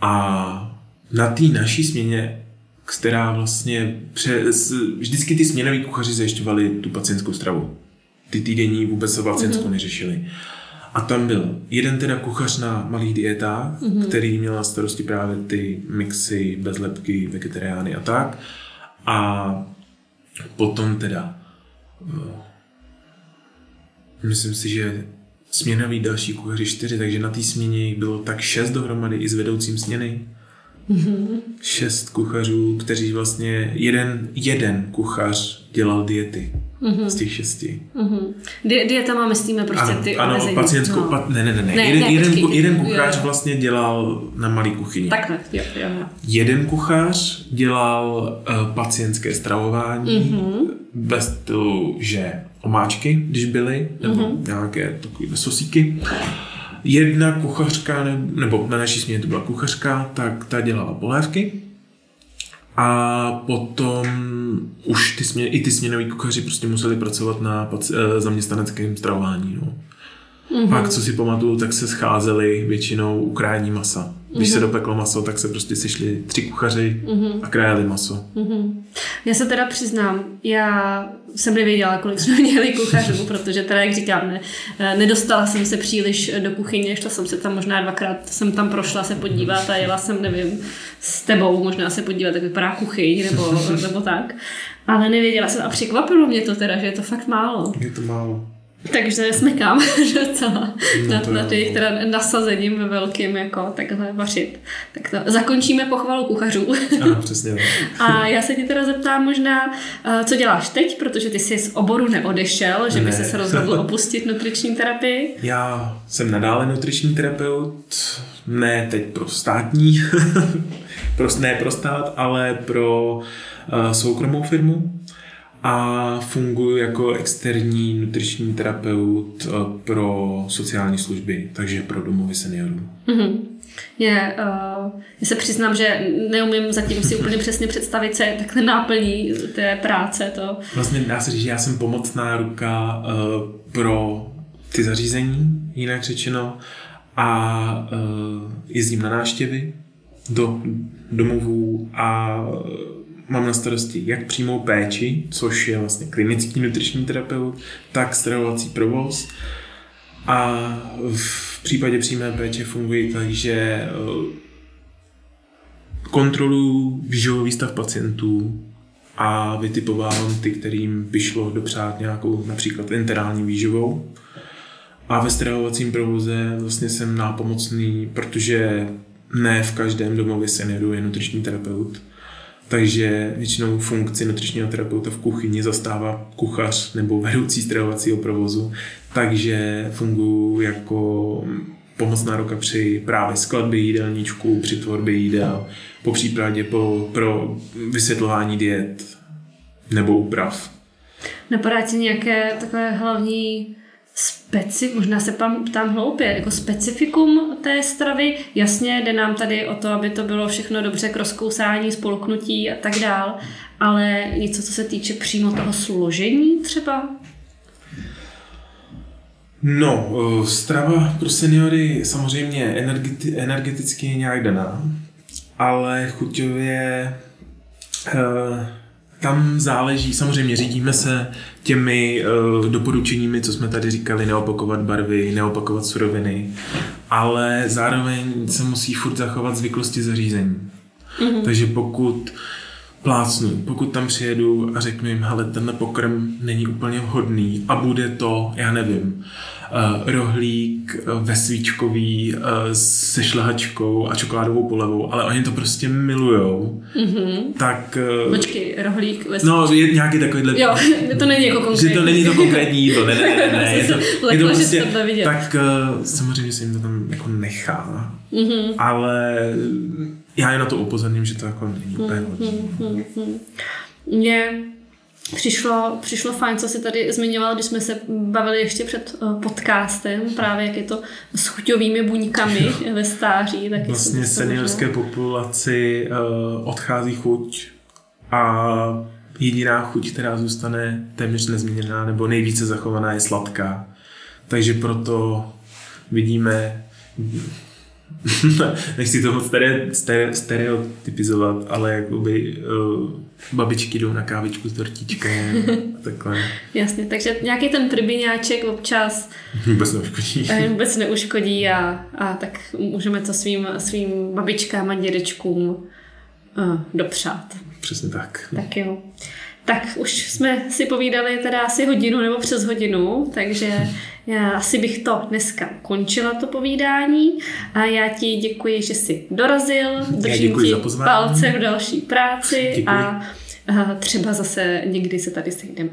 A na té naší směně, která vlastně přes, vždycky ty směnoví kuchaři zajišťovali tu pacientskou stravu. Ty týdenní vůbec se pacientskou mm-hmm. neřešili. A tam byl jeden teda kuchař na malých dietách, mm-hmm. který měl na starosti právě ty mixy, bezlepky, vegetariány a tak. A potom teda eh, myslím si, že směnový další kuchaři čtyři, takže na té směně bylo tak šest dohromady i s vedoucím směny. Mm-hmm. Šest kuchařů, kteří vlastně, jeden, jeden kuchař dělal diety mm-hmm. z těch šesti. Mm-hmm. Di- dietama myslíme prostě ano, ty Ano, omezení. pacientskou, no. pa, ne, ne, ne, ne. ne jeden, ne, jeden, počkej, jeden kuchař jo. vlastně dělal na malý kuchyni. Takhle, jo, jo. Jeden kuchař dělal uh, pacientské stravování mm-hmm. bez toho, že omáčky, když byly, nebo mm-hmm. nějaké takové sosíky. Jedna kuchařka, nebo na naší směně to byla kuchařka, tak ta dělala polévky. A potom už ty smě, i ty směnoví kuchaři prostě museli pracovat na eh, zaměstnaneckém stravování. No. Mm-hmm. Pak, co si pamatuju, tak se scházeli většinou u krájení masa. Když mm-hmm. se dopeklo maso, tak se prostě sešli tři kuchaři mm-hmm. a krájeli maso. Mm-hmm. Já se teda přiznám, já jsem nevěděla, kolik jsme [LAUGHS] měli kuchařů, protože teda, jak říkám, ne, nedostala jsem se příliš do kuchyně, šla jsem se tam možná dvakrát, jsem tam prošla se podívat a jela jsem, nevím, s tebou možná se podívat, jak vypadá kuchyň nebo, [LAUGHS] nebo tak. Ale nevěděla jsem a překvapilo mě to teda, že je to fakt málo. Je to málo. Takže smekám [LAUGHS] docela no, nad, nad jejich teda nasazením velkým jako takhle vařit. Tak to zakončíme pochvalu kuchařů. [LAUGHS] Ano, přesně. A já se ti teda zeptám možná, eh, co děláš teď, protože ty jsi z oboru neodešel, že by ne. se rozhodl [LAUGHS] opustit nutriční terapii. Já jsem nadále nutriční terapeut, ne teď pro státní, ne pro stát, ale pro uh, soukromou firmu a funguji jako externí nutriční terapeut eh, pro sociální služby, takže pro domovy seniorů. Mm-hmm. Je, uh, já se přiznám, že neumím zatím si úplně přesně představit, co je takhle náplní té práce. To. Vlastně dá se říct, že já jsem pomocná ruka uh, pro ty zařízení, jinak řečeno, a uh, jezdím na náštěvy do domovů a mám na starosti jak přímou péči, což je vlastně klinický nutriční terapeut, tak stravovací provoz. A v případě přímé péče funguje tak, že eh, kontroluji výživový stav pacientů a vytipovávám ty, kterým by šlo dopřát nějakou například enterální výživou. A ve stravovacím provoze vlastně jsem nápomocný, protože ne v každém domově seniorů je nutriční terapeut takže většinou funkci nutričního terapeuta v kuchyni zastává kuchař nebo vedoucí stravovacího provozu, takže funguji jako pomocná ruka při právě skladbě jídelníčku, při tvorbě jídel, po případě po, pro vysvětlování diet nebo úprav. Napadá ti nějaké takové hlavní speci, možná se ptám, ptám hloupě, jako specifikum té stravy. Jasně, jde nám tady o to, aby to bylo všechno dobře k rozkousání, spolknutí a tak dál, ale něco, co se týče přímo toho složení třeba? No, eh, strava pro seniory samozřejmě energeti- energeticky nějak daná, ale chuťově uh, tam záleží, samozřejmě řídíme se těmi uh, doporučeními, co jsme tady říkali, neopakovat barvy, neopakovat suroviny, ale zároveň se musí furt zachovat zvyklosti zařízení. Mm-hmm. Takže pokud plácnu, pokud tam přijedu a řeknu jim, hele, tenhle pokrm není úplně vhodný a bude to, já nevím, uh, rohlík uh, ve svíčkový uh, se šlehačkou a čokoládovou polevou, ale oni to prostě milujou, mm-hmm. tak... Počkej, rohlík ve No, je nějaký takovýhle... Jo, to není jako konkrétní. Že to není to konkrétní jídlo, ne, ne, ne, ne. [LAUGHS] je to, je to prostě, tak samozřejmě se jim to tam jako nechá, mm-hmm. ale já je na to upozorním, že to jako není úplně mm-hmm. Mě Přišlo, přišlo fajn, co si tady zmiňoval, když jsme se bavili ještě před uh, podcastem, právě jak je to s chuťovými buňkami ve stáří. Tak vlastně seniorské populaci uh, odchází chuť a jediná chuť, která zůstane téměř nezměněná nebo nejvíce zachovaná je sladká. Takže proto vidíme [LAUGHS] nechci to moc stereotypizovat, ale jakoby uh, babičky jdou na kávičku s dortičkem a takhle. [LAUGHS] Jasně, takže nějaký ten prbiňáček občas [LAUGHS] vůbec neuškodí. Eh, vůbec neuškodí a, a tak můžeme to svým, svým babičkám a dědečkům uh, dopřát. Přesně tak. Tak jo. Tak už jsme si povídali teda asi hodinu nebo přes hodinu, takže já asi bych to dneska končila to povídání. A já ti děkuji, že jsi dorazil, držím ti palce v další práci. A, a třeba zase někdy se tady sejdeme.